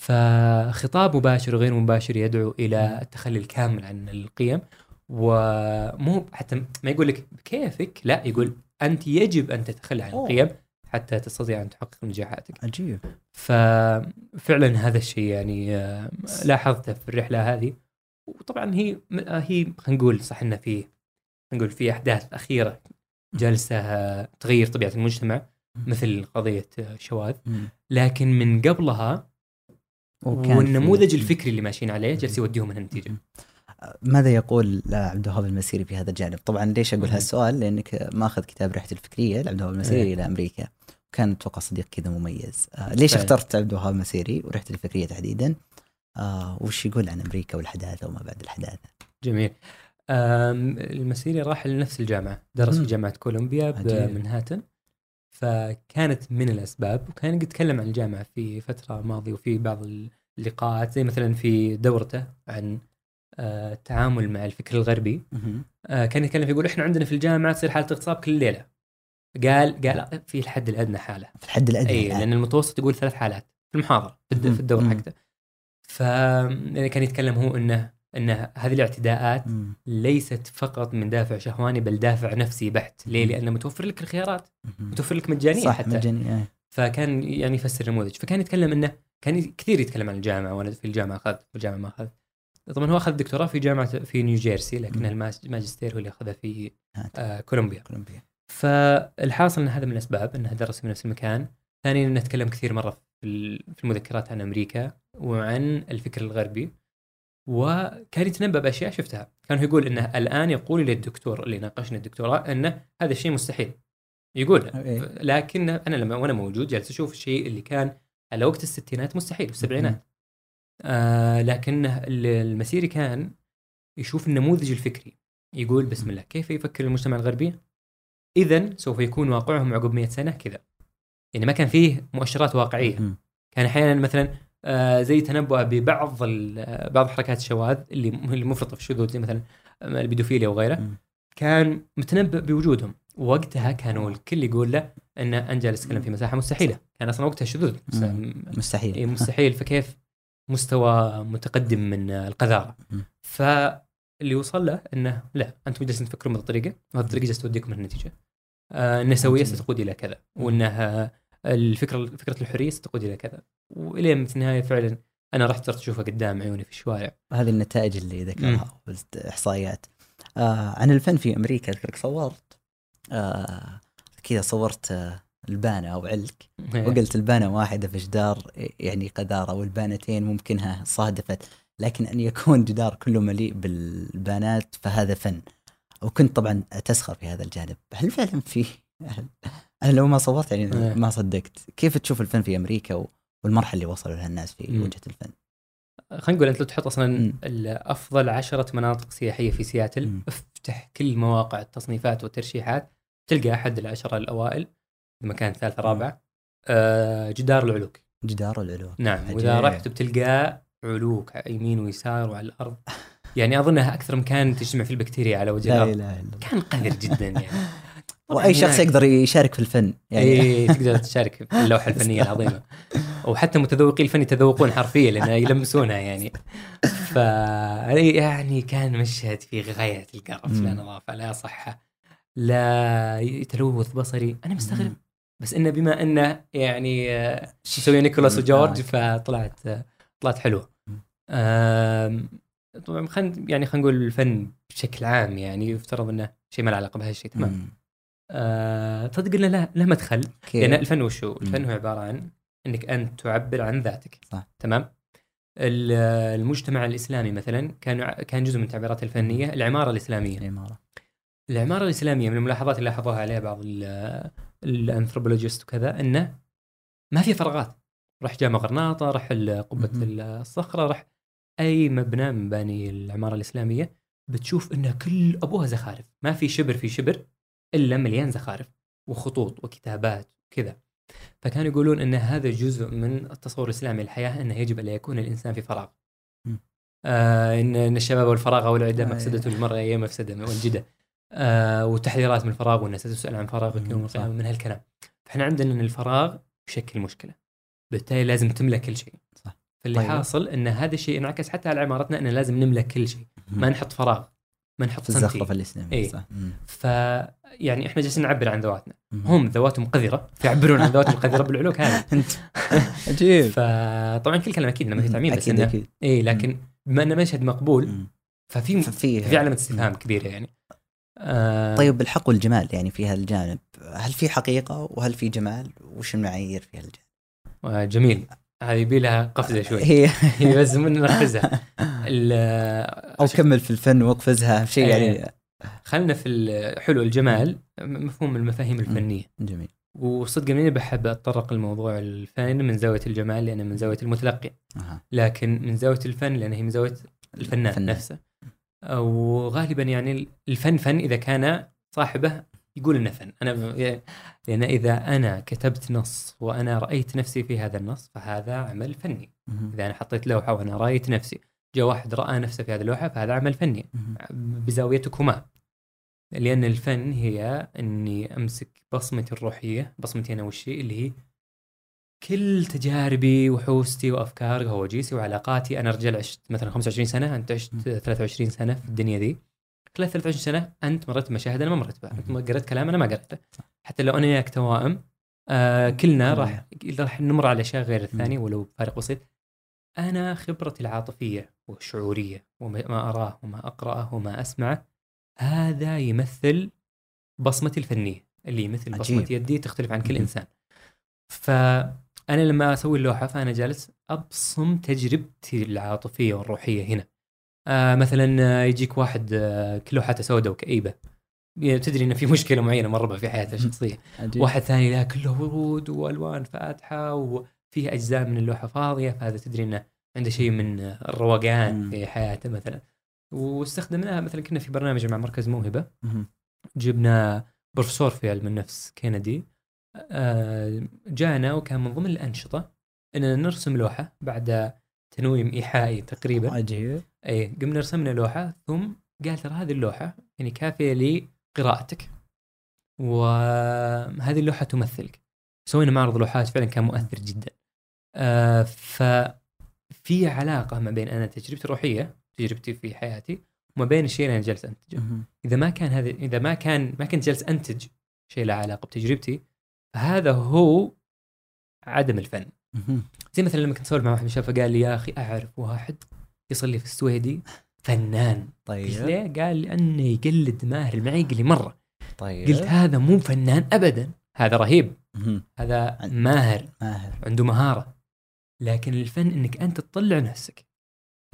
فخطاب مباشر وغير مباشر يدعو إلى التخلي الكامل عن القيم. ومو حتى ما يقول لك بكيفك لا يقول أنت يجب أن تتخلى عن. القيم حتى تستطيع أن تحقق نجاحاتك. عجيب. ففعلا هذا الشيء يعني آه، لاحظته في الرحلة هذه. وطبعا هي آه، هي خلينا نقول صح إنه في خلينا نقول في أحداث أخيرة جالسه تغير طبيعة المجتمع مثل قضية آه، الشواذ مم. لكن من قبلها والنموذج الفكري اللي ماشيين عليه جالس يوديهم النتيجة ماذا يقول عبد الوهاب المسيري في هذا الجانب؟ طبعا ليش أقول. هالسؤال؟ لأنك ماخذ كتاب رحلة الفكرية لعبد الوهاب المسيري إيه. إلى أمريكا كان أتوقع صديق كذا مميز آه ليش فعلا. اخترت عبد الوهاب مسيري ورحت الفكرية تحديدا آه وش يقول عن أمريكا والحداثة وما بعد الحداثة جميل المسيري راح لنفس اللجامعة درس في مم. جامعة كولومبيا. بمنهاتن فكانت من الأسباب وكان قد تكلم عن الجامعة في فترة ماضية وفي بعض اللقاءات زي مثلا في دورته عن آه، التعامل مع الفكر الغربي. آه، كان يتكلم يقول إحنا عندنا في الجامعة تصير حالة اغتصاب كل ليلة. قال قال في الحد الأدنى حالة. في الحد الأدنى اي الآن. لأن المتوسط يقول ثلاث حالات في المحاضرة في الدور. حقته. فكان يتكلم هو إنه انه هذه الاعتداءات مم. ليست فقط من دافع شهواني بل دافع نفسي بحت ليه مم. لأنه متوفر لك الخيارات. متوفر لك مجانيا صح حتى مجاني آه. فكان يعني يفسر نموذج فكان يتكلم إنه كان كثير يتكلم عن الجامعة وأنا في الجامعة اخذت في الجامعة ما اخذت طبعا هو أخذ دكتوراه في جامعة في نيوجيرسي لكن الماجستير هو اللي اخذها في هات. آه كولومبيا كولومبيا فالحاصل إن هذا من الأسباب انه درس في نفس المكان ثانيا انه تكلم كثير مرة في المذكرات عن أمريكا وعن الفكر الغربي وكان يتنبأ باشياء شفتها. كان يقول إنه الآن يقول لي الدكتور اللي ناقشني الدكتوراه إنه هذا الشيء مستحيل. يقول. لكن أنا لما وأنا موجود جالس أشوف الشيء اللي كان على وقت الستينات مستحيل والسبعينات آه لكن ال- المسيري كان يشوف النموذج الفكري. يقول بسم الله كيف يفكر المجتمع الغربي؟ اذا سوف يكون واقعهم عقب 100 سنة كذا. يعني ما كان فيه مؤشرات واقعية. مم. كان أحيانا مثلا زي تنبؤه ببعض آه، بعض حركات الشواذ اللي اللي مفرطة في الشذوذ زي مثلا آه، البيدوفيليا وغيره. كان متنبأ بوجودهم. وقتها كانوا الكل يقول له إن جالس تتكلم في مساحة مستحيلة. كان أصلا وقتها شذوذ مم. مستحيل. إيه، مستحيل. فكيف؟ مستوى متقدم من القذارة. فاللي وصل له إنه لا أنتم جالسين تفكرون بهذه الطريقة. وهذه الطريقة جالسه توديكم النتيجه آه النسويه. ستقود إلى كذا. وإنها الفكرة فكرة الحريه ستقود إلى كذا. والين في النهاية فعلا أنا رحت صرت أشوفها قدام عيوني في الشوارع. هذه النتائج اللي ذكرها احصائيات آه عن الفن في أمريكا أذكرك صورت. آه كذا صورت آه البانة أو علك. وقلت البانة واحدة في جدار يعني قذارة والبانتين ممكنها صادفت. لكن أن يكون جدار كله مليء بالبانات فهذا فن. وكنت طبعا تسخر في هذا الجانب. هل فعلا في أنا لو ما صورت يعني إيه. ما صدقت كيف تشوف الفن في أمريكا والمرحلة اللي وصلوا لها الناس في. وجهة الفن خلينا نقول أنت لو تحط أصلا. أفضل عشرة مناطق سياحية في سياتل مم. افتح كل مواقع التصنيفات والترشيحات تلقى أحد العشرة الأوائل مكان ثالثة رابعة آه جدار العلوك جدار العلوم نعم عجيب. وإذا رحت بتلقى علوك يمين ويسار وعلى الأرض يعني أظنها أكثر مكان تجتمع فيه البكتيريا على وجه لا الأرض إله إلا الله كان قذر جدا يعني وأي شخص يقدر يشارك في الفن يعني. اي تقدر تشارك في اللوحة الفنية العظيمة. وحتى متذوقي الفن يتذوقون حرفيا لأن يلمسونها يعني. ف يعني كان مشهد في غاية القرف لا. نظافة لا صحة لا تلوث بصري. أنا مستغرب. بس إنه بما إنه يعني مسوي نيكولاس وجورج آه. فطلعت طلعت حلوة. طبعا خلينا يعني خلينا نقول الفن بشكل عام يعني يفترض إنه شيء ما له علاقة بهالشيء تمام. آه، تصدق إنه له له مدخل كيف؟ لأن الفن وشو؟ الفن. هو عبارة عن إنك أنت تعبر عن ذاتك صح. تمام؟ ال- المجتمع الإسلامي مثلا كان كان جزء من تعبيراته الفنية العمارة الإسلامية. العمارة العمارة الإسلامية من الملاحظات اللي لاحظوها عليها بعض ال- الأنثروبولوجيست وكذا إنه ما في فراغات. راح جامع غرناطه، راح ال- قبة. الصخرة، راح أي مبنى من مباني العمارة الإسلامية بتشوف انها كل أبوها زخارف، ما في شبر في شبر إلا مليان زخارف وخطوط وكتابات وكذا. فكانوا يقولون إن هذا جزء من التصور الإسلامي للحياة إنه يجب أن لا يكون الإنسان في فراغ. آه إن الشباب والفراغ والعده آه، مفسدة المرأة هي مفسدة والجدة. آه والتحذيرات من الفراغ والناس ستسال عن فراغك يوم. القيامة من هالكلام. فإحنا عندنا إن الفراغ يشكل مشكلة. بالتالي لازم تملك كل شيء. صح. فاللي طيب. حاصل إن هذا الشيء انعكس حتى على عمارتنا ان لازم نملك كل شيء، ما نحط فراغ، في سنتي. الزخرفه الاسلاميه إيه. صح. ف يعني إحنا جالسين نعبر عن ذواتنا، مم. هم ذواتهم قذرة فيعبرون عن ذواتهم القذره بالعلوك هذه. أنت عجيب فطبعا كل كلام أكيد ما في تعميم بس أكيد إنه أكيد اي لكن بما إنه مشهد مقبول مم. ففي ففي في علامة استفهام كبيرة يعني. آه طيب الحق والجمال يعني في هالجانب هل في حقيقة وهل في جمال وش المعايير في هالجانب آه، جميل هذه يبي لها قفزة شوي. هي. بس من نركزها ال- أو كمل في الفن واقفزها شيء يعني. خلنا في حلو الجمال مفهوم المفاهيم الفنية. جميل. وصدق إني بحب أتطرق لموضوع الفن من زاوية الجمال لأنه من زاوية المتلقي. لكن من زاوية الفن لأنه هي من زاوية الفنان الفنان. نفسه. وغالبا يعني الفن فن إذا كان صاحبه يقول إنه فن. أنا لأن إذا أنا كتبت نص وأنا رأيت نفسي في هذا النص فهذا عمل فني. إذا أنا حطيت لوحة وأنا رأيت نفسي جاء واحد رأى نفسه في هذه اللوحة فهذا عمل فني. بزاويتكما. لأن الفن هي إني أمسك بصمتي الروحية بصمتي أنا والشيء اللي هي كل تجاربي وحوستي وأفكاري وهواجيسي وعلاقاتي. أنا رجال عشت مثلا 25 سنة أنت عشت 23 سنة في الدنيا ذي. خلال 23 سنة أنت مريت بمشاهد أنا ما مريت بها. أنت قريت كلام أنا ما قريته. حتى لو أنا وياك توائم آه كلنا راح راح نمر على أشياء غير الثاني ولو بفارق بسيط. أنا خبرتي العاطفية والشعورية وما ما أراه وما أقرأه وما أسمعه هذا يمثل بصمتي الفنية اللي يمثل عجيب. بصمة يدي تختلف عن كل. إنسان. فأنا لما أسوي اللوحة فأنا جالس أبصم تجربتي العاطفية والروحية هنا. آه مثلا آه، يجيك واحد آه كل لوحاته سوداء وكئيبة. يعني تدري إنه في مشكلة معينة مر بها في حياته الشخصيه. واحد ثاني لا كله ورود والوان فاتحة وفيه أجزاء من اللوحة فاضية فهذا تدري إنه عنده شيء من الروقان مم. في حياته مثلا. واستخدمناها مثلا كنا في برنامج مع مركز موهبة. جبنا بروفيسور في علم النفس كندي آه، جانا وكان من ضمن الأنشطة إننا نرسم لوحة بعد تنويم إيحائي تقريبا. عجيب اي قمنا رسمنا لوحة ثم قال ترى هذه اللوحة يعني كافية لقراءتك وهذه اللوحة تمثلك سوينا معرض لوحات فعلا كان مؤثر جدا آه ففي علاقة ما بين أنا تجربتي الروحية تجربتي في حياتي وما بين الشيء اللي أنا جالس أنتجه. إذا ما كان هذا إذا ما كان ما كنت جالس أنتج شيء له علاقة بتجربتي فهذا هو عدم الفن. زي مثلا لما كنت أسولف مع واحد من الشباب فقال لي يا أخي أعرف واحد يصلي في السويدي. فنان. طيب. ليه؟ قال لأنه يقلد ماهر المعيقلي مرة. طيب. قلت هذا مو فنان ابدا. هذا رهيب. هذا ماهر. ماهر. عنده مهارة. لكن الفن إنك أنت تطلع نفسك.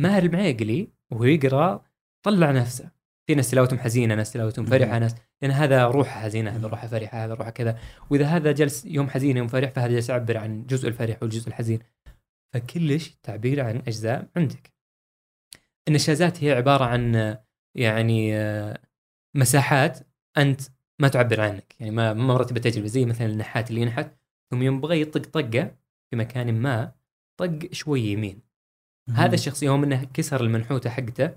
ماهر المعيقلي وهو يقرأ طلع نفسه. في ناس تلاوتهم حزينة ناس تلاوتهم فرحة. ناس لأن هذا روحه حزينة هذا روحه فرحة هذا روحه كذا. وإذا هذا جلس يوم حزين يوم فرح فهذا جالس يعبر عن جزء الفرح والجزء الحزين. فكلش تعبير عن أجزاء عندك. النشازات هي عبارة عن يعني مساحات أنت ما تعبر عنك. يعني ما ما مرت بتجربه زي مثلا النحات اللي ينحت ثم يوم بغى يطق طقة في مكان ما طق شوي يمين. هذا الشخص يوم إنه كسر المنحوتة حقته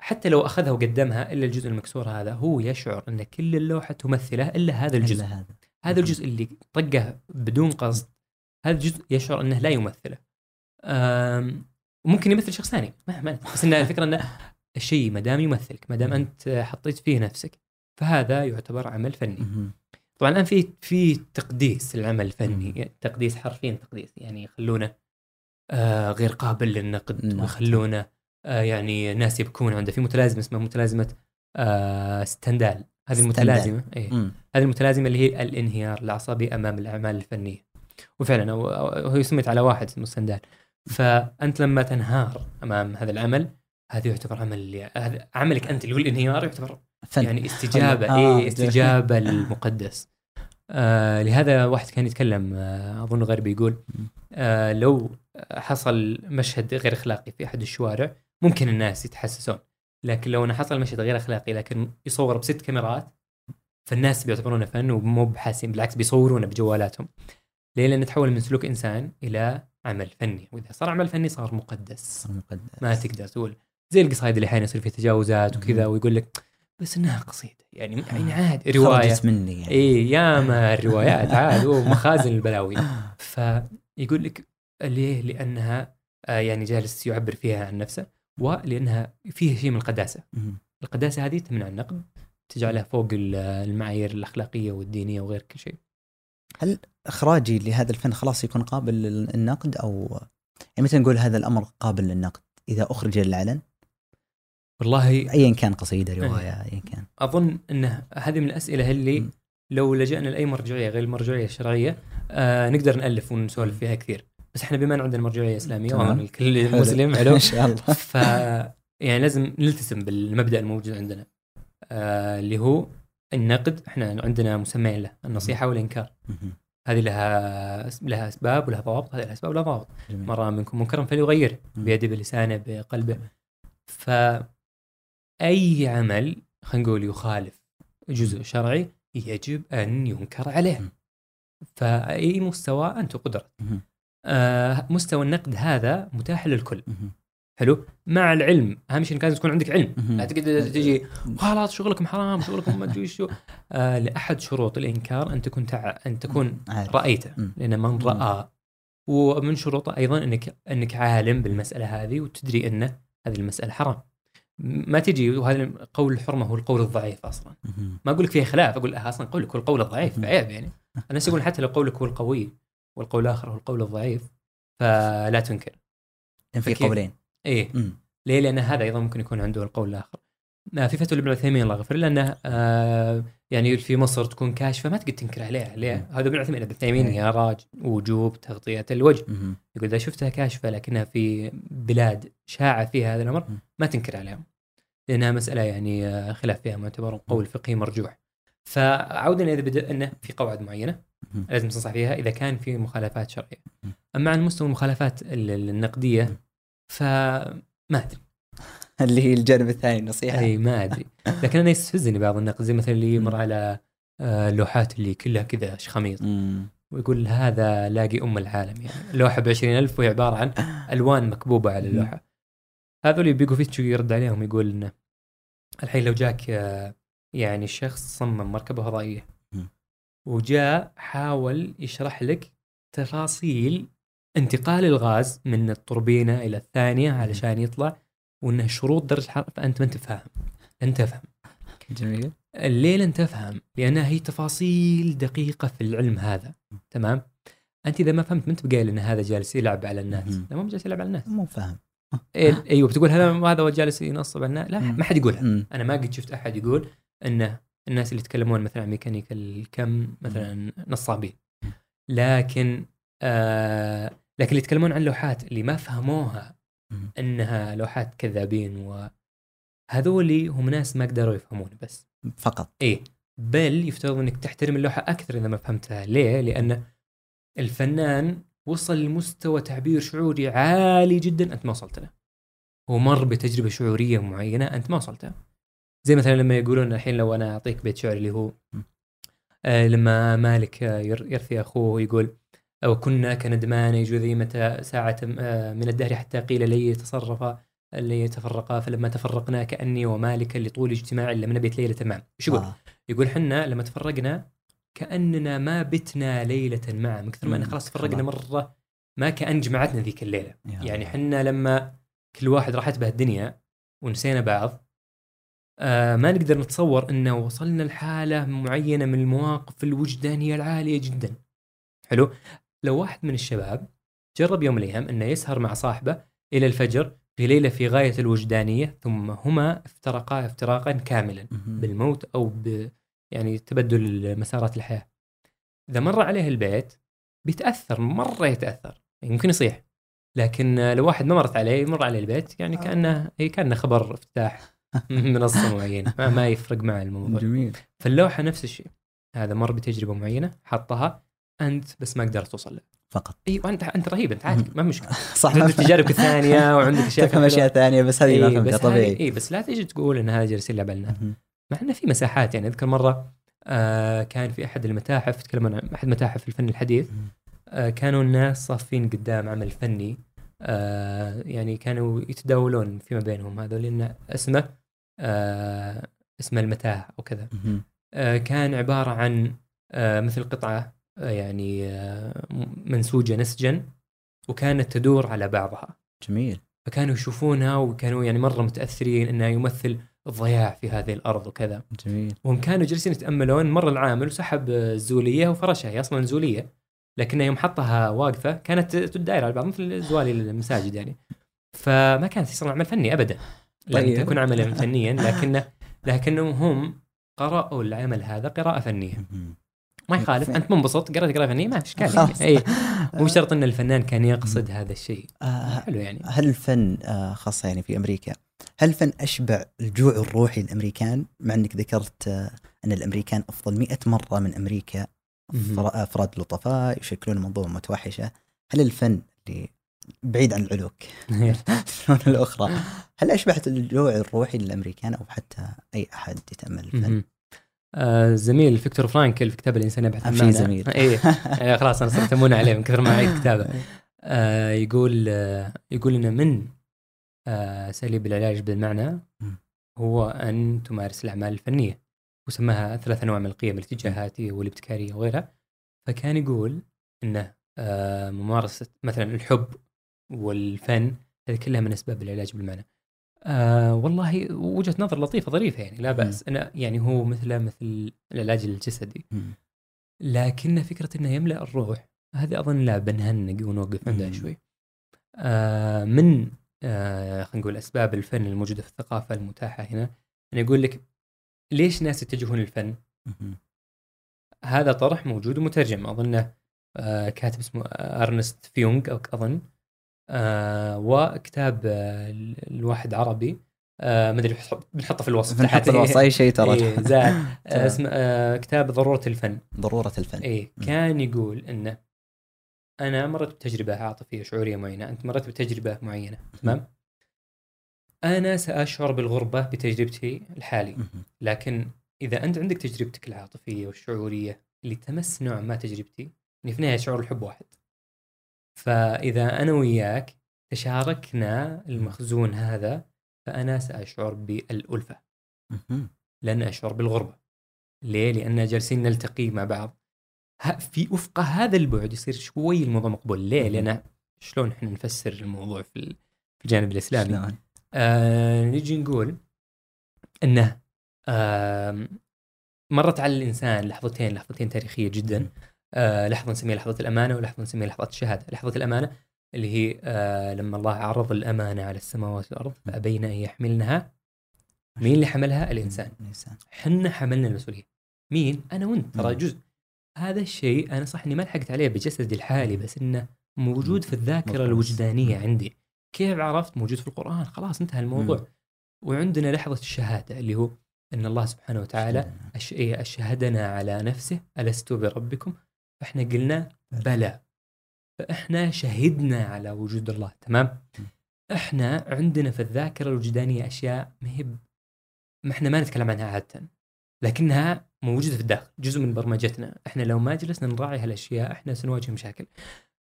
حتى لو أخذها وقدمها إلا الجزء المكسور هذا هو يشعر إن كل اللوحة تمثله إلا هذا الجزء. إلا هذا. هذا الجزء اللي طقه بدون قصد هذا الجزء يشعر إنه لا يمثله. أم، ممكن يمثل شخص ثاني. ما ما بس إن الفكرة انه الشيء ما دام يمثلك ما دام أنت حطيت فيه نفسك فهذا يعتبر عمل فني. طبعا الآن في في تقديس للعمل الفني. يعني تقديس حرفيا تقديس. يعني يخلونه آه غير قابل للنقد. ويخلونه آه يعني ناس يبكون عنده. في متلازمة اسمها متلازمة آه ستندال هذه. المتلازمة مم. هذه المتلازمة اللي هي الانهيار العصبي أمام الأعمال الفنية. وفعلا هو هو سميت على واحد اسمه ستندال فأنت لما تنهار أمام هذا العمل هذا يعتبر عمل هذا عملك أنت اللي هو الانهيار يعتبر فن. يعني استجابة. آه، جميل. استجابة للمقدس. آه لهذا واحد كان يتكلم آه أظن غربي يقول آه لو حصل مشهد غير أخلاقي في أحد الشوارع ممكن الناس يتحسسون. لكن لو إنه حصل مشهد غير أخلاقي لكن يصور بست كاميرات فالناس بيعتبرونه فن ومو بحاسين بالعكس بيصورونه بجوالاتهم. ليه؟ لأنه تحول من سلوك إنسان إلى عمل فني وإذا صار عمل فني صار مقدس صار مقدس. ما تقدر تقول زي القصايد اللي أحيانا يصير فيها تجاوزات وكذا. ويقول لك بس إنها قصيدة يعني يعني عادي رواية خرجت مني يعني إي ياما الروايات عاد ومخازن البلاوي فيقول لك ليه؟ لأنها آه، يعني جالس يعبر فيها عن نفسه ولأنها فيها شيء من القداسة،. القداسة هذه تمنع النقد تجعلها فوق ال- المعايير الأخلاقية والدينية وغير كل شيء. إخراجي لهذا الفن خلاص يكون قابل للنقد أو يعني مثلا نقول هذا الأمر قابل للنقد إذا أخرج للعلن والله ايا كان قصيدة رواية ايا كان أظن إنه هذه من الأسئلة اللي م. لو لجأنا لأي مرجعية غير المرجعية الشرعية آه نقدر نألف ونسولف فيها كثير، بس إحنا بما ان عندنا مرجعية إسلامية. وامر الكل. مسلم حلو إن شاء الله ف يعني لازم نلتزم بالمبدأ الموجود عندنا آه اللي هو النقد إحنا عندنا مسميين له النصيحة والإنكار. هذه لها لها أسباب ولها ضوابط هذه لها اسباب ولها ضوابط. مرة منكم منكرا فليغيره. بيده بلسانه بقلبه ف أي عمل خلينا نقول يخالف جزء شرعي يجب أن ينكر عليه. فأي مستوى أنت قدرت مهم. آه مستوى النقد هذا متاح للكل. حلو مع العلم أهم شيء لازم تكون عندك علم. لا تقدر تجي خلاص شغلكم حرام شغلكم ما أدري شو آه لأحد شروط الإنكار أن تكون تع... أن تكون. رأيته. لأن من. رأى ومن شروطه أيضا إنك إنك عالم بالمسألة هذه وتدري أن هذه المسألة حرام ما تجي وهذا قول الحرمة هو القول الضعيف أصلا. ما أقول لك فيها خلاف أقول أصلا قولك هو القول الضعيف. عيب يعني الناس يقول حتى لو قولك هو القوي والقول الآخر هو القول الضعيف فلا تنكر في؟ قولين إيه مم. ليه؟ لأن هذا أيضا ممكن يكون عنده القول الآخر. في فتوى لابن عثيمين الله يغفر له انه آه يعني في مصر تكون كاشفة ما تقدر تنكر عليها، ليه؟ هذا ابن عثيمين ابن عثيمين. يا راج وجوب تغطية الوجه، مهم. يقول إذا شفتها كاشفة لكنها في بلاد شاع فيها هذا الأمر. ما تنكر عليهم. لانها مسألة يعني آه، خلاف فيها معتبر قول فقهي مرجوح. فعودا إلى بدا انه في قواعد معينة. لازم تنصح فيها إذا كان في مخالفات شرعية. أما عن مستوى المخالفات ال- ال- النقدية. فما أدري. اللي هي الجانب الثاني النصيحه إي ما أدري. لكن أنا يستفزني بعض النقد زي مثلا اللي يمر. على آه، اللوحات اللي كلها كذا شخاميط مم. ويقول هذا لاقي أم العالم يعني. اللوحة ب ألف وهي عبارة عن ألوان مكبوبة على اللوحة. هذول بيجو فيتشو يرد عليهم يقول إنه الحين لو جاك آه، يعني شخص صمم مركبة فضائيه. وجاء حاول يشرح لك تفاصيل انتقال الغاز من التوربينة إلى الثانية علشان يطلع وإنه شروط درجة الحراره فأنت ما أنت فاهم. أنت فاهم. جميل. الليل أنت تفهم لأنها هي تفاصيل دقيقة في العلم هذا. تمام؟ أنت إذا ما فهمت ما أنت بقايل إن هذا جالس يلعب على الناس. لا مو جالس يلعب على الناس. مو فاهم. إيه أيوه بتقول هذا هذا جالس ينصب على الناس لا. ما حد يقولها. أنا ما قد شفت أحد يقول انه الناس اللي يتكلمون مثلا عن ميكانيكا الكم مثلا نصابين. لكن آه لكن اللي يتكلمون عن لوحات اللي ما فهموها. إنها لوحات كذابين وهذولي هم ناس ما قدروا يفهمون بس فقط إيه بل يفترض إنك تحترم اللوحة أكثر إذا ما فهمتها ليه؟ لأن الفنان وصل لمستوى تعبير شعوري عالي جدا أنت ما وصلت له. هو مر بتجربة شعورية معينة أنت ما وصلتها. زي مثلا لما يقولون الحين لو أنا أعطيك بيت شعر اللي هو آه لما مالك ير- يرثي أخوه يقول أو كنا كندمان جذيمة ساعة آه، من الدهر حتى قيل لي تصرفا لي يتفرقا فلما تفرقنا كأني ومالك لطول اجتماع لم نبت ليلة معا إيش يقول؟ آه. يقول حنا لما تفرقنا كأننا ما بتنا ليلة معا من كثر ما مم. خلاص تفرقنا. مرة ما كأن جمعتنا ذيك الليلة يا يعني. حنا لما كل واحد راحت به الدنيا ونسينا بعض آه ما نقدر نتصور إنه وصلنا لحالة معينة من المواقف الوجدانية العالية جدا حلو لو واحد من الشباب جرب يوم من الأيام إنه يسهر مع صاحبه إلى الفجر في ليلة في غاية الوجدانية ثم هما افترقا افتراقا كاملا. بالموت أو ب يعني تبدل مسارات الحياة. إذا مر عليه البيت بيتأثر مرة يتأثر يعني ممكن يصيح لكن لو واحد ما مرت عليه يمر عليه البيت يعني كأنه هي كأنه خبر افتتاح منصه معينه ما, ما يفرق مع الموضوع جميل فاللوحة نفس الشيء هذا مر بتجربة معينة حطها أنت بس ما قدرت توصل له. فقط. أيوه انت أنت رهيب أنت عادي ما مشكلة. صح. عندك تجاربك الثانية وعندك أشياء تفهم أشياء ثانية بس هذه ما إيه فهمتها بس هذه- طبيعي. اي بس لا تجي تقول إن هذا جالس يلعب على الناس مهم. مع انه في مساحات يعني أذكر مرة آه كان في أحد المتاحف يتكلمون عن أحد متاحف الفن الحديث. آه كانوا الناس صافين قدام عمل فني. آه يعني كانوا يتداولون فيما بينهم. هذا لأن اسمه آه اسمه المتاهه أو كذا. آه كان عبارة عن آه مثل قطعة يعني آه منسوجة نسجا وكانت تدور على بعضها. جميل. فكانوا يشوفونها وكانوا يعني مرة متأثرين إنها يمثل الضياع في هذه الأرض وكذا. جميل. وهم كانوا جالسين يتأملون مر العامل وسحب الزولية وفرشها. هي أصلا زولية لكنه يوم حطها واقفة كانت تداير على بعض مثل زوالي المساجد يعني. فما كانت يصير عمل فني ابدا. لم طيب. تكن عملا فنيا لكنه لكنهم هم قرأوا العمل هذا قراءة فنية. ما يخالف. أنت منبسط؟ قرأت قراءة فنية ما في إشكال. اي مو شرط إن الفنان كان يقصد هذا الشيء. آه، حلو يعني. هل الفن آه، خاصة يعني في أمريكا هل الفن أشبع الجوع الروحي للامريكان مع إنك ذكرت آه، أن الأمريكان أفضل مئة مرة من أمريكا افراد لطفاء يشكلون منظومه متوحشة. هل الفن اللي بعيد عن العلوك؟ الفنون الأخرى. هل اشبعت الجوع الروحي للأمريكان أو حتى أي أحد يتأمل الفن؟ آه، زميلي فيكتور فرانكل في كتاب الإنسان يبحث عن معنى زميلي. اي آه، خلاص أنا صرت أمون عليه من كثر ما اعيد كتابه آه، يقول آه، يقول إن من آه، اساليب العلاج بالمعنى. هو أن تمارس الأعمال الفنية وسماها ثلاث انواع من القيم الاتجاهاتية والابتكارية وغيرها فكان يقول إنه آه، ممارسة مثلا الحب والفن هذه كلها من أسباب العلاج بالمعنى آه والله وجهة نظر لطيفة ظريفة يعني لا بأس أنا يعني هو مثله مثل العلاج الجسدي. لكن فكرة إنه يملأ الروح هذه أظن لا بنهنق ونوقف عندها. شوي آه من آه خلينا نقول أسباب الفن الموجودة في الثقافة المتاحة هنا أنا أقول لك ليش ناس يتجهون للفن؟ هذا طرح موجود ومترجم أظنه آه كاتب اسمه أرنست فيونغ أو أظن آه وكتاب آه الواحد عربي. آه ما أدري بنحط- بنحطه في الوصف. بنحط تحت. الوصف. أي شيء ترى. إيه، زاد آه. اسمه آه كتاب ضرورة الفن. ضرورة الفن. مم. كان يقول إنه أنا مرت بتجربة عاطفية شعورية معينة. أنت مرت بتجربة معينة. تمام؟ أنا سأشعر بالغربة بتجربتي الحالي. لكن إذا أنت عندك تجربتك العاطفية والشعورية اللي تمس نوع ما تجربتي يعني في النهايه شعور الحب واحد. فإذا أنا وياك تشاركنا المخزون هذا فأنا سأشعر بالألفة. لن أشعر بالغربة ليه؟ لأن جالسين نلتقي مع بعض في وفق هذا البعد يصير شوي الموضوع مقبول ليه؟ لأن شلون إحنا نفسر الموضوع في ال- في الجانب الإسلامي شلون؟ آه نجي نقول إنه آه مرت على الإنسان لحظتين لحظتين تاريخية جدا آه لحظة نسميها لحظة الأمانة ولحظة نسميها لحظة الشهادة، لحظة الأمانة اللي هي آه لما الله عرض الأمانة على السماوات والأرض فأبين أن يحملنها. مين اللي حملها؟ الإنسان. الإنسان. حنا حملنا المسؤوليه مين؟ أنا وأنت. ترى. جزء. هذا الشيء أنا صح إني ما لحقت عليه بجسدي الحالي بس إنه موجود في الذاكرة. الوجدانية. عندي. كيف عرفت؟ موجود في القرآن. خلاص انتهى الموضوع. مم. وعندنا لحظة الشهادة اللي هو أن الله سبحانه وتعالى أش... إيه أشهدنا على نفسه. ألست بربكم؟ فإحنا قلنا بلى. فإحنا شهدنا على وجود الله تمام؟ إحنا عندنا في الذاكرة الوجدانية أشياء ما هي ما إحنا ما نتكلم عنها عادة لكنها موجودة في الداخل جزء من برمجتنا. إحنا لو ما جلسنا نراعي هالأشياء إحنا سنواجه مشاكل.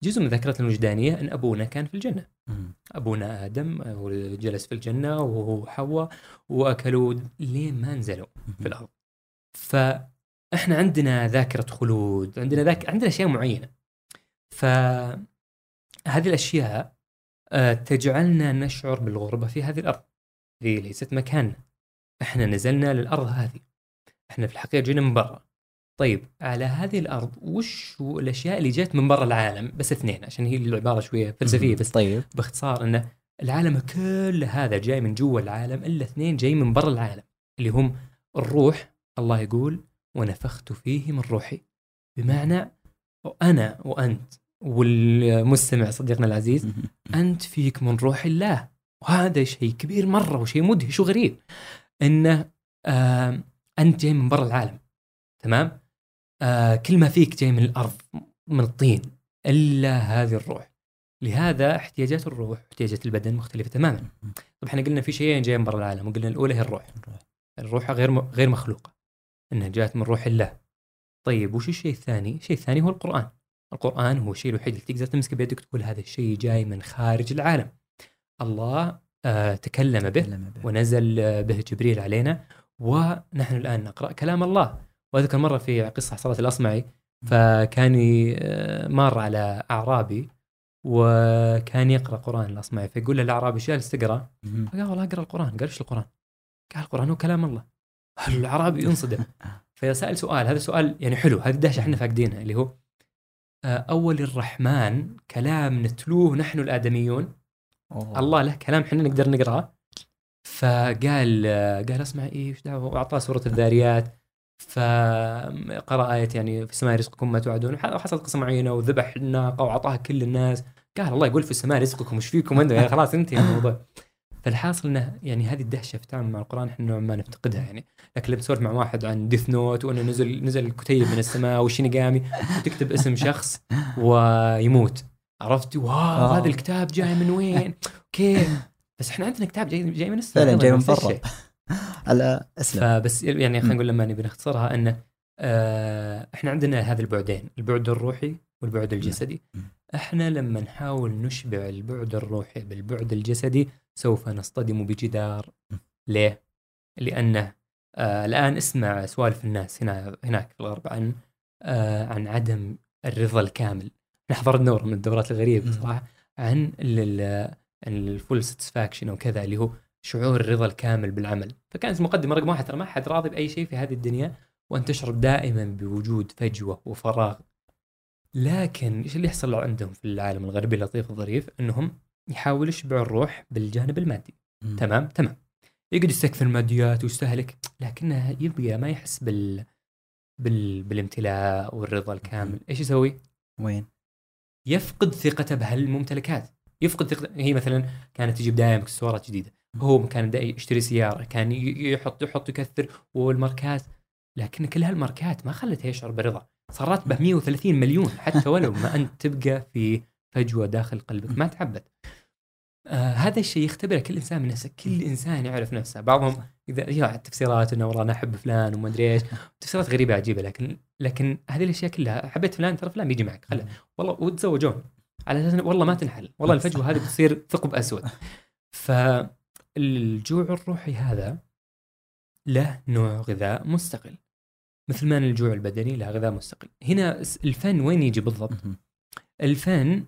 جزء من ذاكرتنا الوجدانية أن أبونا كان في الجنة. مم. أبونا آدم جلس في الجنة وهو حواء وأكلوا لين ما نزلوا في الأرض؟ فاحنا عندنا ذاكرة خلود عندنا ذاك عندنا أشياء معينة. فهذه الأشياء آه، تجعلنا نشعر بالغربة في هذه الأرض. ذي ليست مكاننا. إحنا نزلنا للأرض هذه. إحنا في الحقيقة جينا من برا. طيب على هذه الأرض وش الأشياء اللي جت من برا العالم؟ بس اثنين عشان هي العباره شوية فلسفية بس. طيب. باختصار انه العالم كل هذا جاي من جوا العالم إلا اثنين جاي من برا العالم اللي هم الروح الله يقول ونفخت فيه من روحي. بمعنى أنا وأنت والمستمع صديقنا العزيز. أنت فيك من روح الله. وهذا شيء كبير مرة وشيء مدهش وغريب. إنه آه أنت جاي من برا العالم. تمام؟ آه كل ما فيك جاي من الأرض من الطين. إلا هذه الروح. لهذا احتياجات الروح واحتياجات البدن مختلفة تماما. طب إحنا قلنا في شيئين جايين من برا العالم وقلنا الأولى هي الروح. الروح. غير. غير مخلوقة. إنها جاءت من روح الله. طيب وش الشيء الثاني؟ الشيء الثاني هو القرآن. القرآن هو الشيء الوحيد اللي تقدر تمسكه بيدك تقول هذا الشيء جاي من خارج العالم. الله آه تكلم به تكلم به. ونزل به جبريل علينا ونحن الآن نقرأ كلام الله. وأذكر مرة في قصة صلاه الاصمعي فكان ي- مار على أعرابي وكان يقرأ قرآن الأصمعي فيقول له الأعرابي إيش جالس تقرا؟ فقال والله أقرأ القرآن. قال إيش القرآن؟ قال القرآن هو كلام الله. الاعرابي ينصدم. فسال سؤال هذا سؤال يعني حلو هذه دهشه إحنا فاقدينها اللي هو آه، أول الرحمن كلام نتلوه نحن الآدميون. أوه. الله له كلام إحنا نقدر نقرأه. فقال قال اسمع إيه إيش دعوة؟ وأعطاه سورة الذاريات. فقرأ آية يعني في السماء رزقكم ما توعدون. وحصلت قصة معينة وذبح الناقه واعطاها كل الناس. قال الله يقول في السماء رزقكم وش فيكم أنتم؟ يعني خلاص انتهي الموضوع. فالحاصل إنه يعني هذه الدهشة في التعامل مع القرآن إحنا نوعا ما نفتقدها يعني. لكن لما تسولف مع واحد عن ديث نوت وإنه نزل نزل كتيب من السماء والشينيغامي وتكتب اسم شخص ويموت. عرفت؟ واو آه. هذا الكتاب جاي من وين؟ كيف بس إحنا عندنا كتاب جاي جاي من السماء فعلا جاي من برا. على أسلم. فبس يعني خلينا. نقول لما نبي نختصرها إنه آه إحنا عندنا هذه البعدين البعد الروحي والبعد الجسدي. إحنا لما نحاول نشبع البعد الروحي بالبعد الجسدي سوف نصطدم بجدار. ليه؟ لأنه آه الآن اسمع سوالف الناس هنا هناك في الغرب عن آه عن عدم الرضا الكامل إحنا حضرنا دوره من الدورات الغريبه مم. صراحة عن ال full satisfaction أو كذا اللي هو شعور الرضا الكامل بالعمل فكانت المقدمه رقم واحد ترى ما حد راضي بأي شيء في هذه الدنيا وانت تشعر دائما بوجود فجوة وفراغ لكن إيش اللي يحصل عندهم في العالم الغربي اللطيف الظريف إنهم يحاولوا يشبعوا الروح بالجانب المادي. مم. تمام؟ تمام. يقعد يستكثر الماديات ويستهلك لكنه يبقى ما يحس بال... بال... بالامتلاء والرضا الكامل. إيش يسوي؟ وين؟ يفقد ثقته بهالممتلكات. يفقد ثقته. هي مثلا كانت تجيب دائما اكسسوارات جديدة. هو كان يشتري سيارة كان يحط يحط يكثر والماركات. لكن كل هالماركات ما خلته يشعر برضا صار راتبه 130 مليون حتى ولو ما أنت تبقى في فجوة داخل قلبك ما تعبت. آه هذا الشيء يختبره كل إنسان من نفسه كل إنسان يعرف نفسه. بعضهم إذا يا التفسيرات إنه والله أنا أحب فلان وما أدري إيش تفسيرات غريبة عجيبة لكن لكن هذه الأشياء كلها حبيت فلان ترى فلان بيجي معك خله. والله وتزوجون. على أساس والله ما تنحل والله الفجوة هذه بتصير ثقب أسود. فالجوع الروحي هذا له نوع غذاء مستقل. مثل ما الجوع البدني له غذاء مستقل. هنا الفن وين يجي بالضبط. الفن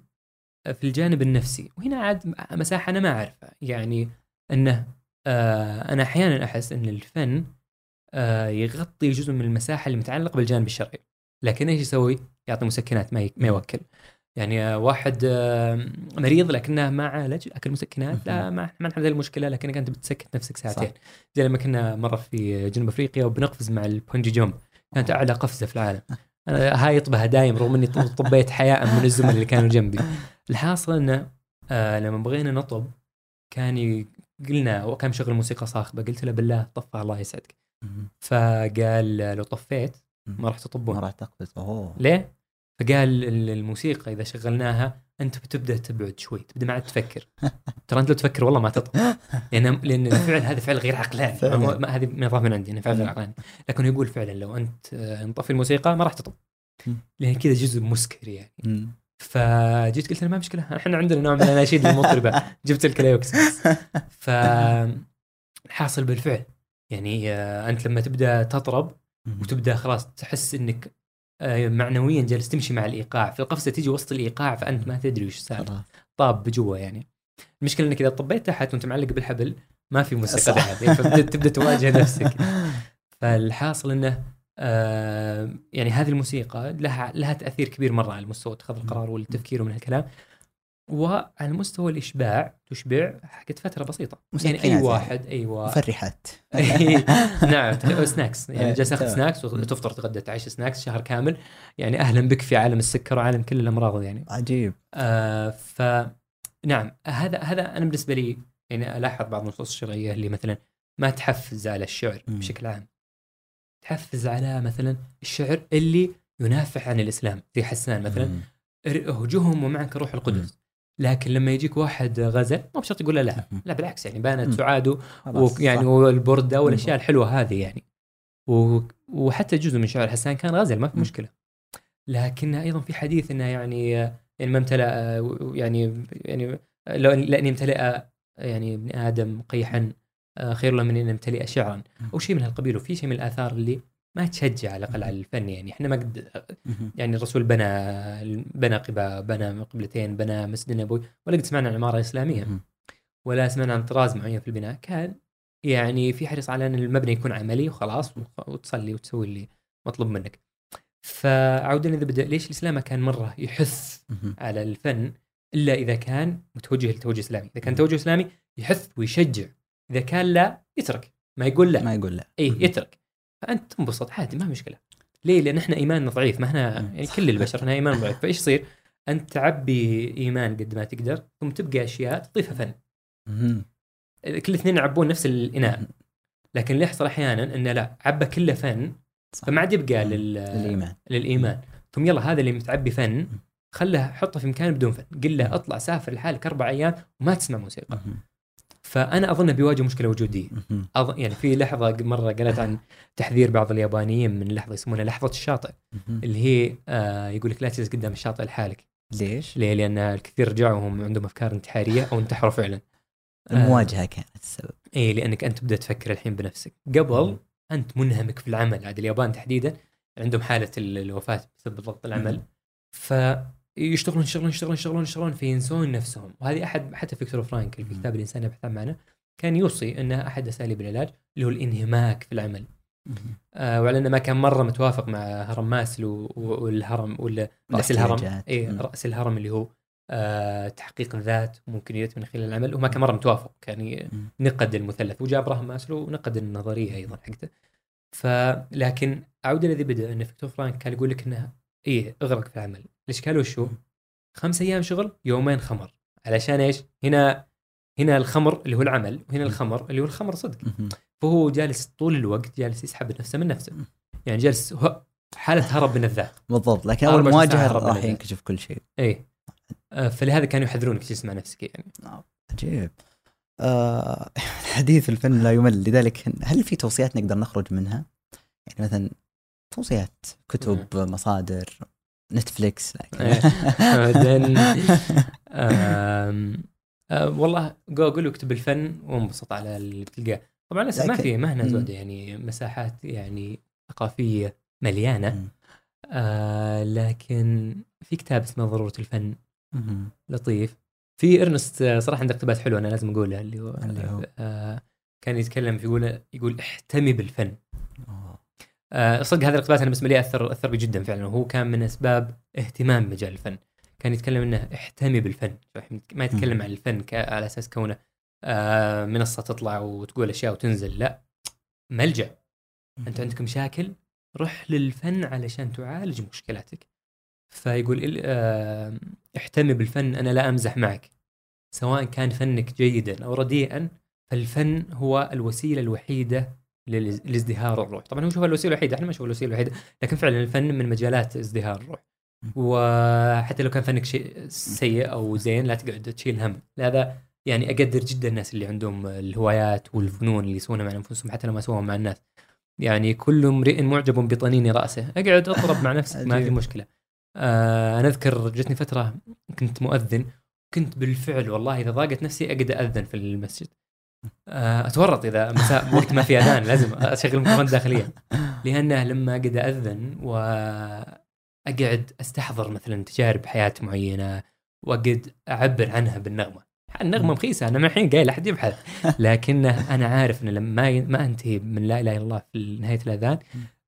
في الجانب النفسي. وهنا عاد مساحة أنا ما أعرفها. يعني أنه آه أنا أحيانا أحس أن الفن آه يغطي جزء من المساحة اللي متعلقة بالجانب الشرعي. لكن إيش يسوي؟ يعطي مسكنات ما يوكل. يعني واحد مريض لكنه ما عالج اكل مسكنات لا ما ما نحل هذه المشكلة لكنك أنت بتسكت نفسك ساعتين. صح. زي لما كنا مرة في جنوب أفريقيا وبنقفز مع البونجي جوم كانت أعلى قفزة في العالم. أنا هاي يطبها دايم رغم إني طب- طبيت حياء من الزملاء اللي كانوا جنبي. الحاصل إنه آه لما بغينا نطب كان قلنا وكان مشغل موسيقى صاخبة قلت له بالله طفها الله يسعدك. فقال لو طفيت ما راح ما تطبون راح تقفز. أوه. ليه؟ فقال ال- الموسيقى إذا شغلناها أنت بتبدأ تبعد شوي تبدأ ما عاد تفكر. ترى أنت لو تفكر والله ما تطب لأن لأن الفعل هذا فعل غير عقلاني. ما هذه نظام من عندي انه فعل غير عقلاني. لكن يقول فعلا لو أنت آه، نطفي الموسيقى ما راح مم. لأن كذا جزء مسكر يعني. فجيت قلت له ما مشكلة إحنا عندنا نوع من الأناشيد المطربة. جبت الكلايوكس ف حاصل بالفعل. يعني آه، أنت لما تبدأ تطرب. وتبدأ خلاص تحس إنك معنويا جالس تمشي مع الإيقاع. في القفزه تيجي وسط الإيقاع فأنت ما تدري وش صار. طاب بجوا يعني. المشكلة إنك إذا طبيت تحت وأنت معلق بالحبل ما في موسيقى. تحت يعني فبدأ تبدأ تواجه نفسك. فالحاصل إنه آه يعني هذه الموسيقى لها لها تأثير كبير مرة على مستوى اتخاذ القرار والتفكير ومن هالكلام. وعلى مستوى الإشباع تشبع حقت فترة بسيطة. يعني أي. واحد أي واحد مفرحات. نعم snacks يعني جالس آخذ. snacks وتفطر تغدى تعشى snacks شهر كامل. يعني أهلا بك في عالم السكر وعالم كل الأمراض يعني. عجيب. آه ف نعم هذا هذا أنا بالنسبة لي يعني ألاحظ بعض النصوص الشرعية اللي مثلا ما تحفز على الشعر مم. بشكل عام. تحفز على مثلا الشعر اللي ينافح عن الإسلام. زي حسان مثلا اهجهم ومعك روح القدس. لكن لما يجيك واحد غزل ما بشرط تقول له لا. لا بالعكس يعني بانت. سعاده ويعني. والبردة. والأشياء الحلوة هذه يعني. وحتى جزء من شعر حسان كان غزل ما في. مشكلة لكن أيضا في حديث إنه يعني يعني ما امتلأ يعني يعني لو لاني امتلأ يعني ابن آدم قيحا آه، خير له من إن امتلئ شعرا أو شيء من هالقبيل وفي شيء من الآثار اللي ما تشجع على الأقل على الفن يعني. إحنا ما قد. يعني الرسول بنى بنى قباء بنى قبلتين بنى مسجد النبوي ولا قد سمعنا عن عمارة إسلامية. ولا سمعنا عن طراز معين في البناء. كان يعني في حرص على إن المبنى يكون عملي وخلاص وخ- وتصلي وتسوي اللي مطلوب منك. فعودا إذا بدأ ليش الإسلام كان مرة يحث. على الفن؟ إلا إذا كان متوجه لتوجه إسلامي. إذا كان توجه إسلامي يحث ويشجع. إذا كان لا يترك. ما يقول لا. ما يقول لا. اي. يترك. فأنت تنبسط عادي ما مشكلة ليه؟ لأن إحنا ايماننا ضعيف ما إحنا. يعني كل البشر إحنا إيمان ضعيف فإيش يصير؟ أنت تعبي إيمان قد ما تقدر ثم تبقى أشياء تضيفها فن. كل الاثنين يعبون نفس الإناء لكن اللي يحصل أحيانا انه لا عبى كله فن صح. فما عاد يبقى لل... الايمان للإيمان ثم يلا هذا اللي متعبي فن خله حطه في مكان بدون فن قل له أطلع سافر لحالك أربع أيام وما تسمع موسيقى. فأنا أظن بيواجه مشكلة وجوديه. أظن يعني في لحظة مرة قرأت عن تحذير بعض اليابانيين من لحظة يسمونها لحظة الشاطئ. اللي هي آه يقول لك لا تجلس قدام الشاطئ لحالك ليش؟ ليه؟ لأن الكثير رجعوا وهم عندهم أفكار انتحارية أو انتحروا فعلا المواجهة كانت السبب اي لأنك أنت تبدا تفكر الحين بنفسك قبل مم. أنت منهمك في العمل عاد اليابان تحديدا عندهم حالة ال- الوفاة بسبب ضغط العمل مم. فيشتغلون يشتغلون يشتغلون يشتغلون يشتغلون فينسون نفسهم وهذه أحد حتى فيكتور فرانك في. كتاب الإنسان يبحث عن معنى كان يوصي انها أحد أساليب العلاج اللي هو الانهماك في العمل. آه وعلى إنه ما كان مرة متوافق مع هرم ماسلو والهرم ولا رأس الهرم. اي. رأس الهرم اللي هو آه تحقيق الذات ممكن يتم من خلال العمل وما كان مرة متوافق كان. نقد المثلث وجاء ابراهام ماسلو ونقد النظرية أيضا حقته فلكن أعود للذي بدأ إن فيكتور فرانك كان يقول لك إنه إيه اغرق في العمل الاشكال وشو؟ خمس أيام شغل يومين خمر. علشان إيش؟ هنا هنا الخمر اللي هو العمل وهنا الخمر اللي هو الخمر صدق. فهو جالس طول الوقت جالس يسحب نفسه من نفسه. يعني جالس هو حالة هرب من الذات. بالضبط لكن أول 24 ساعة مواجهه هرب من راح. ينكشف كل شيء. إيه. آه، فلهذا كانوا يحذرونك تجلس مع نفسك يعني. عجيب. آه حديث الفن لا يمل. لذلك هل في توصيات نقدر نخرج منها؟ يعني مثلا توصيات كتب مصادر نتفليكس إيه. بعدين آه، والله جوجل واكتب الفن وانبسط على اللي بتلقاه طبعا لسه ما في مهنه مم. زودة يعني مساحات يعني ثقافية مليانة. آه لكن في كتاب اسمه ضرورة الفن. لطيف في إرنست آه، صراحة عنده اقتباس حلو أنا لازم اقولها اللي هو, اللي هو؟ آه كان يتكلم في يقول يقول احتمي بالفن صدق هذا الاقتباس أنا بالنسبة لي اثر أثر بي جدا فعلا. وهو كان من أسباب اهتمام بمجال الفن. كان يتكلم إنه احتمي بالفن. ما يتكلم. عن الفن على أساس كونه آه منصة تطلع وتقول أشياء وتنزل. لا ملجأ. أنت عندك مشاكل؟ روح للفن علشان تعالج مشكلاتك. فيقول آه، احتمي بالفن أنا لا أمزح معك. سواء كان فنك جيدا أو رديئا فالفن هو الوسيلة الوحيدة لازدهار الروح. طبعا هو شوف الوسيلة الوحيدة إحنا ما نشوف الوسيلة الوحيدة لكن فعلا الفن من مجالات ازدهار الروح. وحتى لو كان فنك شيء سيء أو زين لا تقعد تشيل هم. لهذا يعني أقدر جدا الناس اللي عندهم الهوايات والفنون اللي يسوونها مع أنفسهم حتى لو ما سووها مع الناس. يعني كل امرئ معجب بطنين رأسه. اقعد اطرب مع نفسك ما في. مشكلة. آه أنا أذكر جتني فترة كنت مؤذن كنت بالفعل والله إذا ضاقت نفسي أقعد اذن في المسجد. أتورط إذا مساء وقت ما في أذان لازم أشغل الميكروفون داخليا لأنه لما اقعد أذن وأقعد أستحضر مثلا تجارب حياة معينة واقعد أعبر عنها بالنغمة. النغمة مخيسة أنا من الحين قايل أحد يبحث. لكن أنا عارف إن لما ما أنتهي من لا إله إلا الله في نهاية الأذان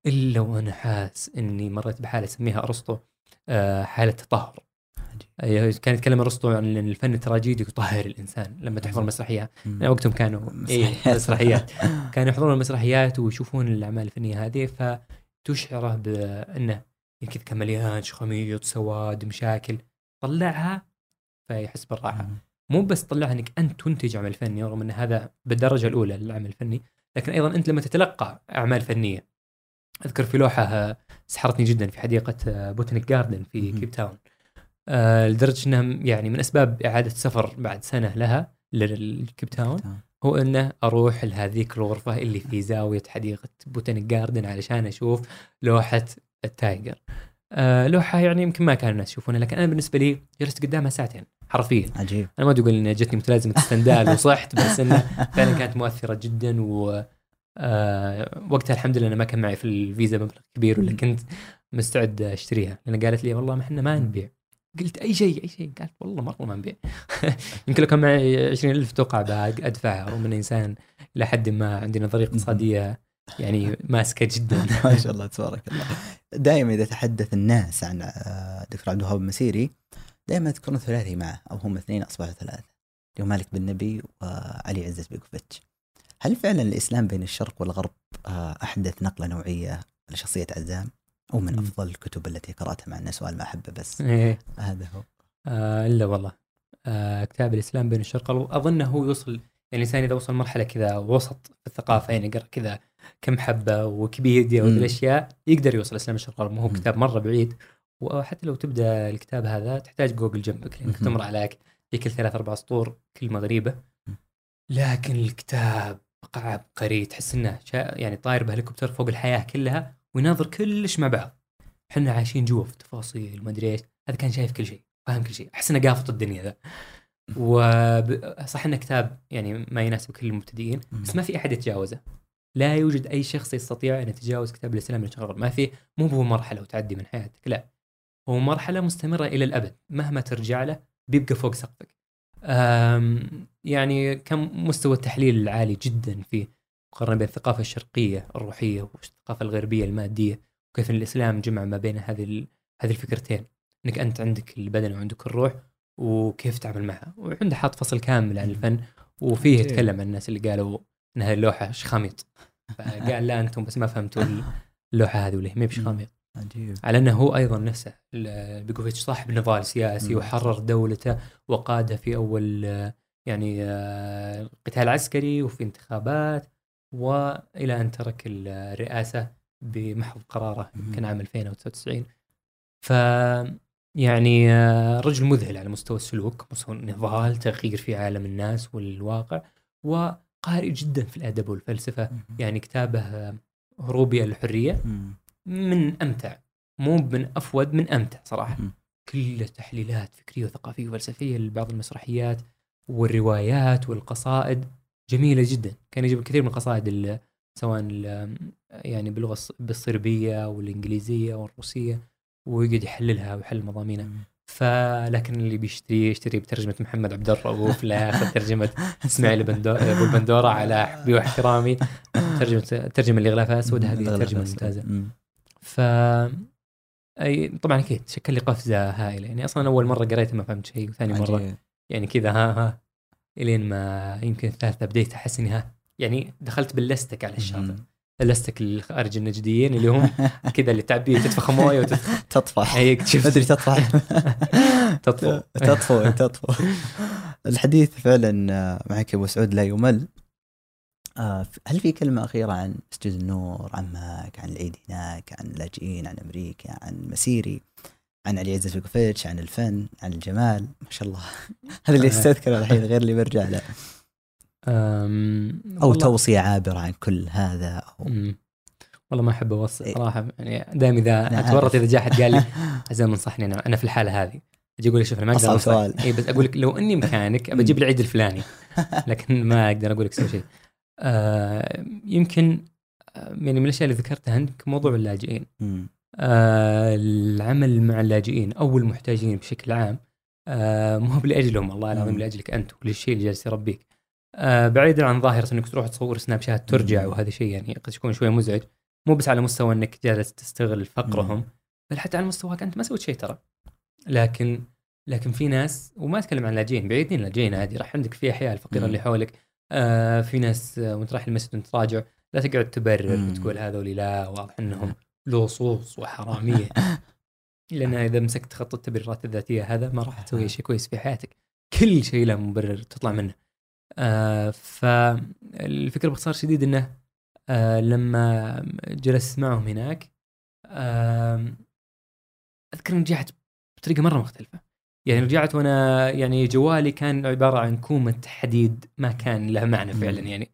إلا وأنا حاس إني مريت بحالة أسميها أرسطو آه، حالة تطهر. كان يتكلم ارسطو عن إن الفن التراجيدي يطهر الإنسان لما تحضر مسرحيه مم. يعني وقتهم كانوا إيه مسرحيات. مسرحيات كانوا يحضرون المسرحيات ويشوفون الأعمال الفنية هذه فتشعره بأنه كذا كان مليان شخاميط سواد مشاكل طلعها فيحس بالراحة. مو بس طلعها إنك أنت تنتج عمل فني رغم إن هذا بالدرجة الأولى للعمل الفني لكن أيضا أنت لما تتلقى أعمال فنية أذكر في لوحة آه، سحرتني جدا في حديقة آه، botanic garden في. كيب تاون آه، لدرجة انها يعني من أسباب إعادة السفر بعد سنة لها للكيب تاون هو إنه أروح لهذيك الغرفة اللي في زاوية حديقة botanic garden علشان أشوف لوحة ال tiger. آه لوحة يعني يمكن ما كان الناس يشوفونها لكن أنا بالنسبة لي جلست قدامها ساعتين حرفيا. عجيب. أنا ما أدري أقول ان جتني متلازمة ستندال وصحت بس إنه فعلا كانت مؤثرة جدا و آه وقتها الحمد لله أنا ما كان معي في الفيزا مبلغ كبير ولا كنت مستعد أشتريها. لأن قالت لي والله ما إحنا ما نبيع. قلت أي شيء أي شيء. قالت والله مره ما نبيع يمكن لو كان معي 20000 توقع بعد أدفعها. رغم إني إنسان إلى حد ما عندي نظرية اقتصادية يعني ماسكة جدا. ما شاء الله تبارك الله. دائما إذا تحدث الناس عن آه، دكتور عبد الوهاب المسيري دائما يذكرون ثلاثي معه أو هم اثنين أصبحوا ثلاثة. اللي هو مالك بن نبي وعلي عزت بيكوفيتش هل فعلا الإسلام بين الشرق والغرب آه، أحدث نقلة نوعية لشخصية عزام؟ أو من. أفضل الكتب التي قرأتها مع إنه سؤال ما أحبه بس إيه. هذا هو آه إلا والله آه كتاب الإسلام بين الشرق والغرب أظن هو يوصل يعني الإنسان إذا وصل مرحلة كذا وسط في الثقافة يعني يقرا كذا كم حبة ويكيبيديا وهذه مم. الأشياء يقدر يوصل الاسلام الشرق ما هو. كتاب مرة بعيد وحتى لو تبدأ الكتاب هذا تحتاج جوجل جنبك لأنك. تمر عليك في كل ثلاث أربع سطور كلمه غريبه. لكن الكتاب عبقري تحس إنه شا- يعني طاير بهليكوبتر فوق الحياة كلها ويناظر كلش مع بعض. إحنا عايشين جوا في تفاصيل ما أدري إيش. هذا كان شايف كل شيء فاهم كل شيء. احس انه قافط الدنيا ذا. وصح إنه كتاب يعني ما يناسب كل المبتدئين بس ما في أحد يتجاوزه. لا يوجد أي شخص يستطيع أن يتجاوز كتاب الإسلام من ما في مو هو مرحلة وتعدي من حياتك لا. هو مرحلة مستمرة إلى الأبد مهما ترجع له بيبقى فوق سقفك. يعني كم مستوى التحليل العالي جدا فيه. مقارنة بين الثقافة الشرقية الروحية والثقافة الغربية المادية وكيف الإسلام جمع ما بين هذه هذه الفكرتين. إنك أنت عندك البدن وعندك الروح وكيف تتعامل معها. وعنده حاط فصل كامل عن الفن وفيه. يتكلم عن الناس اللي قالوا إن هذه اللوحة شخاميط. فقال لا أنتم بس ما فهمتوا اللوحة هذه ولا ما هي بشخاميط. عجيب. على أنه هو أيضا نفسه بيكوفيتش صاحب نضال سياسي مم. وحرر دولته وقادها في أول يعني آه، قتال عسكري وفي انتخابات. وإلى أن ترك الرئاسة بمحض قراره. يمكن عام 2099 ف يعني آه، رجل مذهل على مستوى السلوك مستوى النضال تغيير في عالم الناس والواقع وقارئ جدا في الأدب والفلسفة يعني كتابه آه، هروبي الحريه. من أمتع مو من أفود من أمتع صراحة. كله تحليلات فكرية وثقافية وفلسفية لبعض المسرحيات والروايات والقصائد جميلة جدا. كان يجيب كثير من القصائد ال- سواء يعني باللغة الص- بالصربية والإنجليزية والروسية ويقعد يحللها ويحلل مضامينها فلكن اللي بيشتري يشتري بترجمة محمد عبد الرؤوف لا ترجمة إسماعيل أبو البندورة على حبي واحترامي. ترجمة ترجمة اللي غلافها أسود هذه ترجمة. ممتازة. مم. ف أي طبعا أكيد شكل لي قفزة هائلة. يعني أصلا أول مرة قريته ما فهمت شيء وثاني مرة. يعني كذا ها ها. إلين ما يمكن الثالثة بديت أحس إني ها يعني دخلت باللستك على الشاطئ. اللستك الخارج النجديين اللي هم كذا اللي تعبيه تدفخ موية وتدخل تطفح. هيك أدري تطفح. تطفو. تطفو تطفو. الحديث فعلا معك أبو سعود لا يمل. آه، هل في كلمة أخيرة عن مسجد النور عن ماك عن العيد هناك عن اللاجئين عن أمريكا عن مسيري؟ عن علي عزت القفيتش عن الفن عن الجمال ما شاء الله هذا اللي يستذكر الحين غير اللي برجع له والله- توصية عابرة عن كل هذا أو. والله ما أحب أوصي إيه. صراحة يعني دائما إذا أتورط. إذا جاء احد قال لي عزام انصحني أنا أنا في الحالة هذه أجي أقول لك شوف أنا ما أقدر. سؤال. اي بس أقول لك لو أني مكانك ابى أجيب العيد الفلاني لكن ما أقدر أقول لك سوي شيء آه يمكن آه، يعني من الأشياء اللي ذكرتها عندك موضوع اللاجئين. آه العمل مع اللاجئين أو المحتاجين بشكل عام آه مو لاجلهم الله العظيم. لأجلك أنت وللشيء اللي جالس يربيك آه بعيدا عن ظاهرة إنك تروح تصور سناب شات ترجع. وهذا شيء يعني قد يكون شوي مزعج مو بس على مستوى إنك جالس تستغل. فقرهم بل حتى على مستواك أنت ما سويت شيء ترى لكن لكن في ناس وما أتكلم عن لاجئين بعيدين لاجئين عادي راح عندك في أحياء الفقيرة. اللي حولك آه في ناس وأنت رايح المسجد وأنت راجع لا تقعد تبرر. وتقول هذول لا واضح إنهم لصوص وحرامية. لأن إذا مسكت خط التبريرات الذاتية هذا ما راح تسوي شيء كويس في حياتك. كل شيء له مبرر تطلع منه. آه فالفكرة باختصار شديد إنه آه لما جلست معهم هناك آه أذكر إني رجعت بطريقة مرة مختلفة. يعني رجعت وأنا يعني جوالي كان عبارة عن كومة حديد ما كان له معنى فعلا. يعني.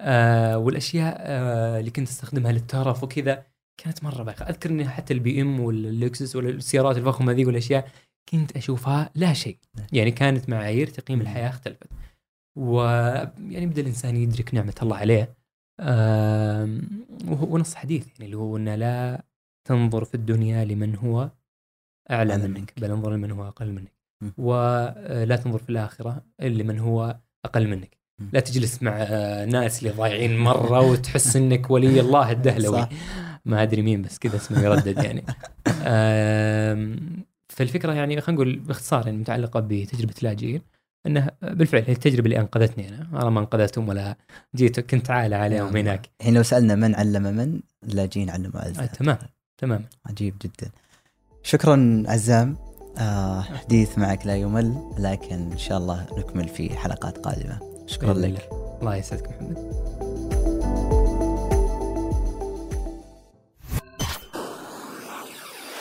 آه والأشياء آه اللي كنت أستخدمها للترف وكذا كانت مرة بايخة أذكر إني حتى البي إم واللكسس والسيارات الفخمة ذي والأشياء كنت أشوفها لا شيء يعني كانت معايير تقييم. الحياة اختلفت ويعني بدا الإنسان يدرك نعمة الله عليه ونص حديث يعني اللي هو انه لا تنظر في الدنيا لمن هو أعلى منك منك. بل انظر لمن هو أقل منك. ولا تنظر في الآخرة لمن هو أقل منك. لا تجلس مع آه، ناس اللي ضايعين مرة وتحس إنك ولي الله الدهلوي صح. ما أدري مين بس كذا اسمه يردد يعني. فالفكرة يعني خلينا نقول باختصار يعني متعلقة بتجربة اللاجئين إنه بالفعل هي التجربة اللي أنقذتني أنا أنا ما أنقذتهم ولا جيت كنت عالة عليهم نعم. هناك. الحين لو سألنا من علم من اللاجئين علموا آه عزام تمام تمام. عجيب جدا. شكرا عزام. آه حديث معك لا يمل لكن إن شاء الله نكمل في حلقات قادمة. شكرا لك. الله يسعدك محمد.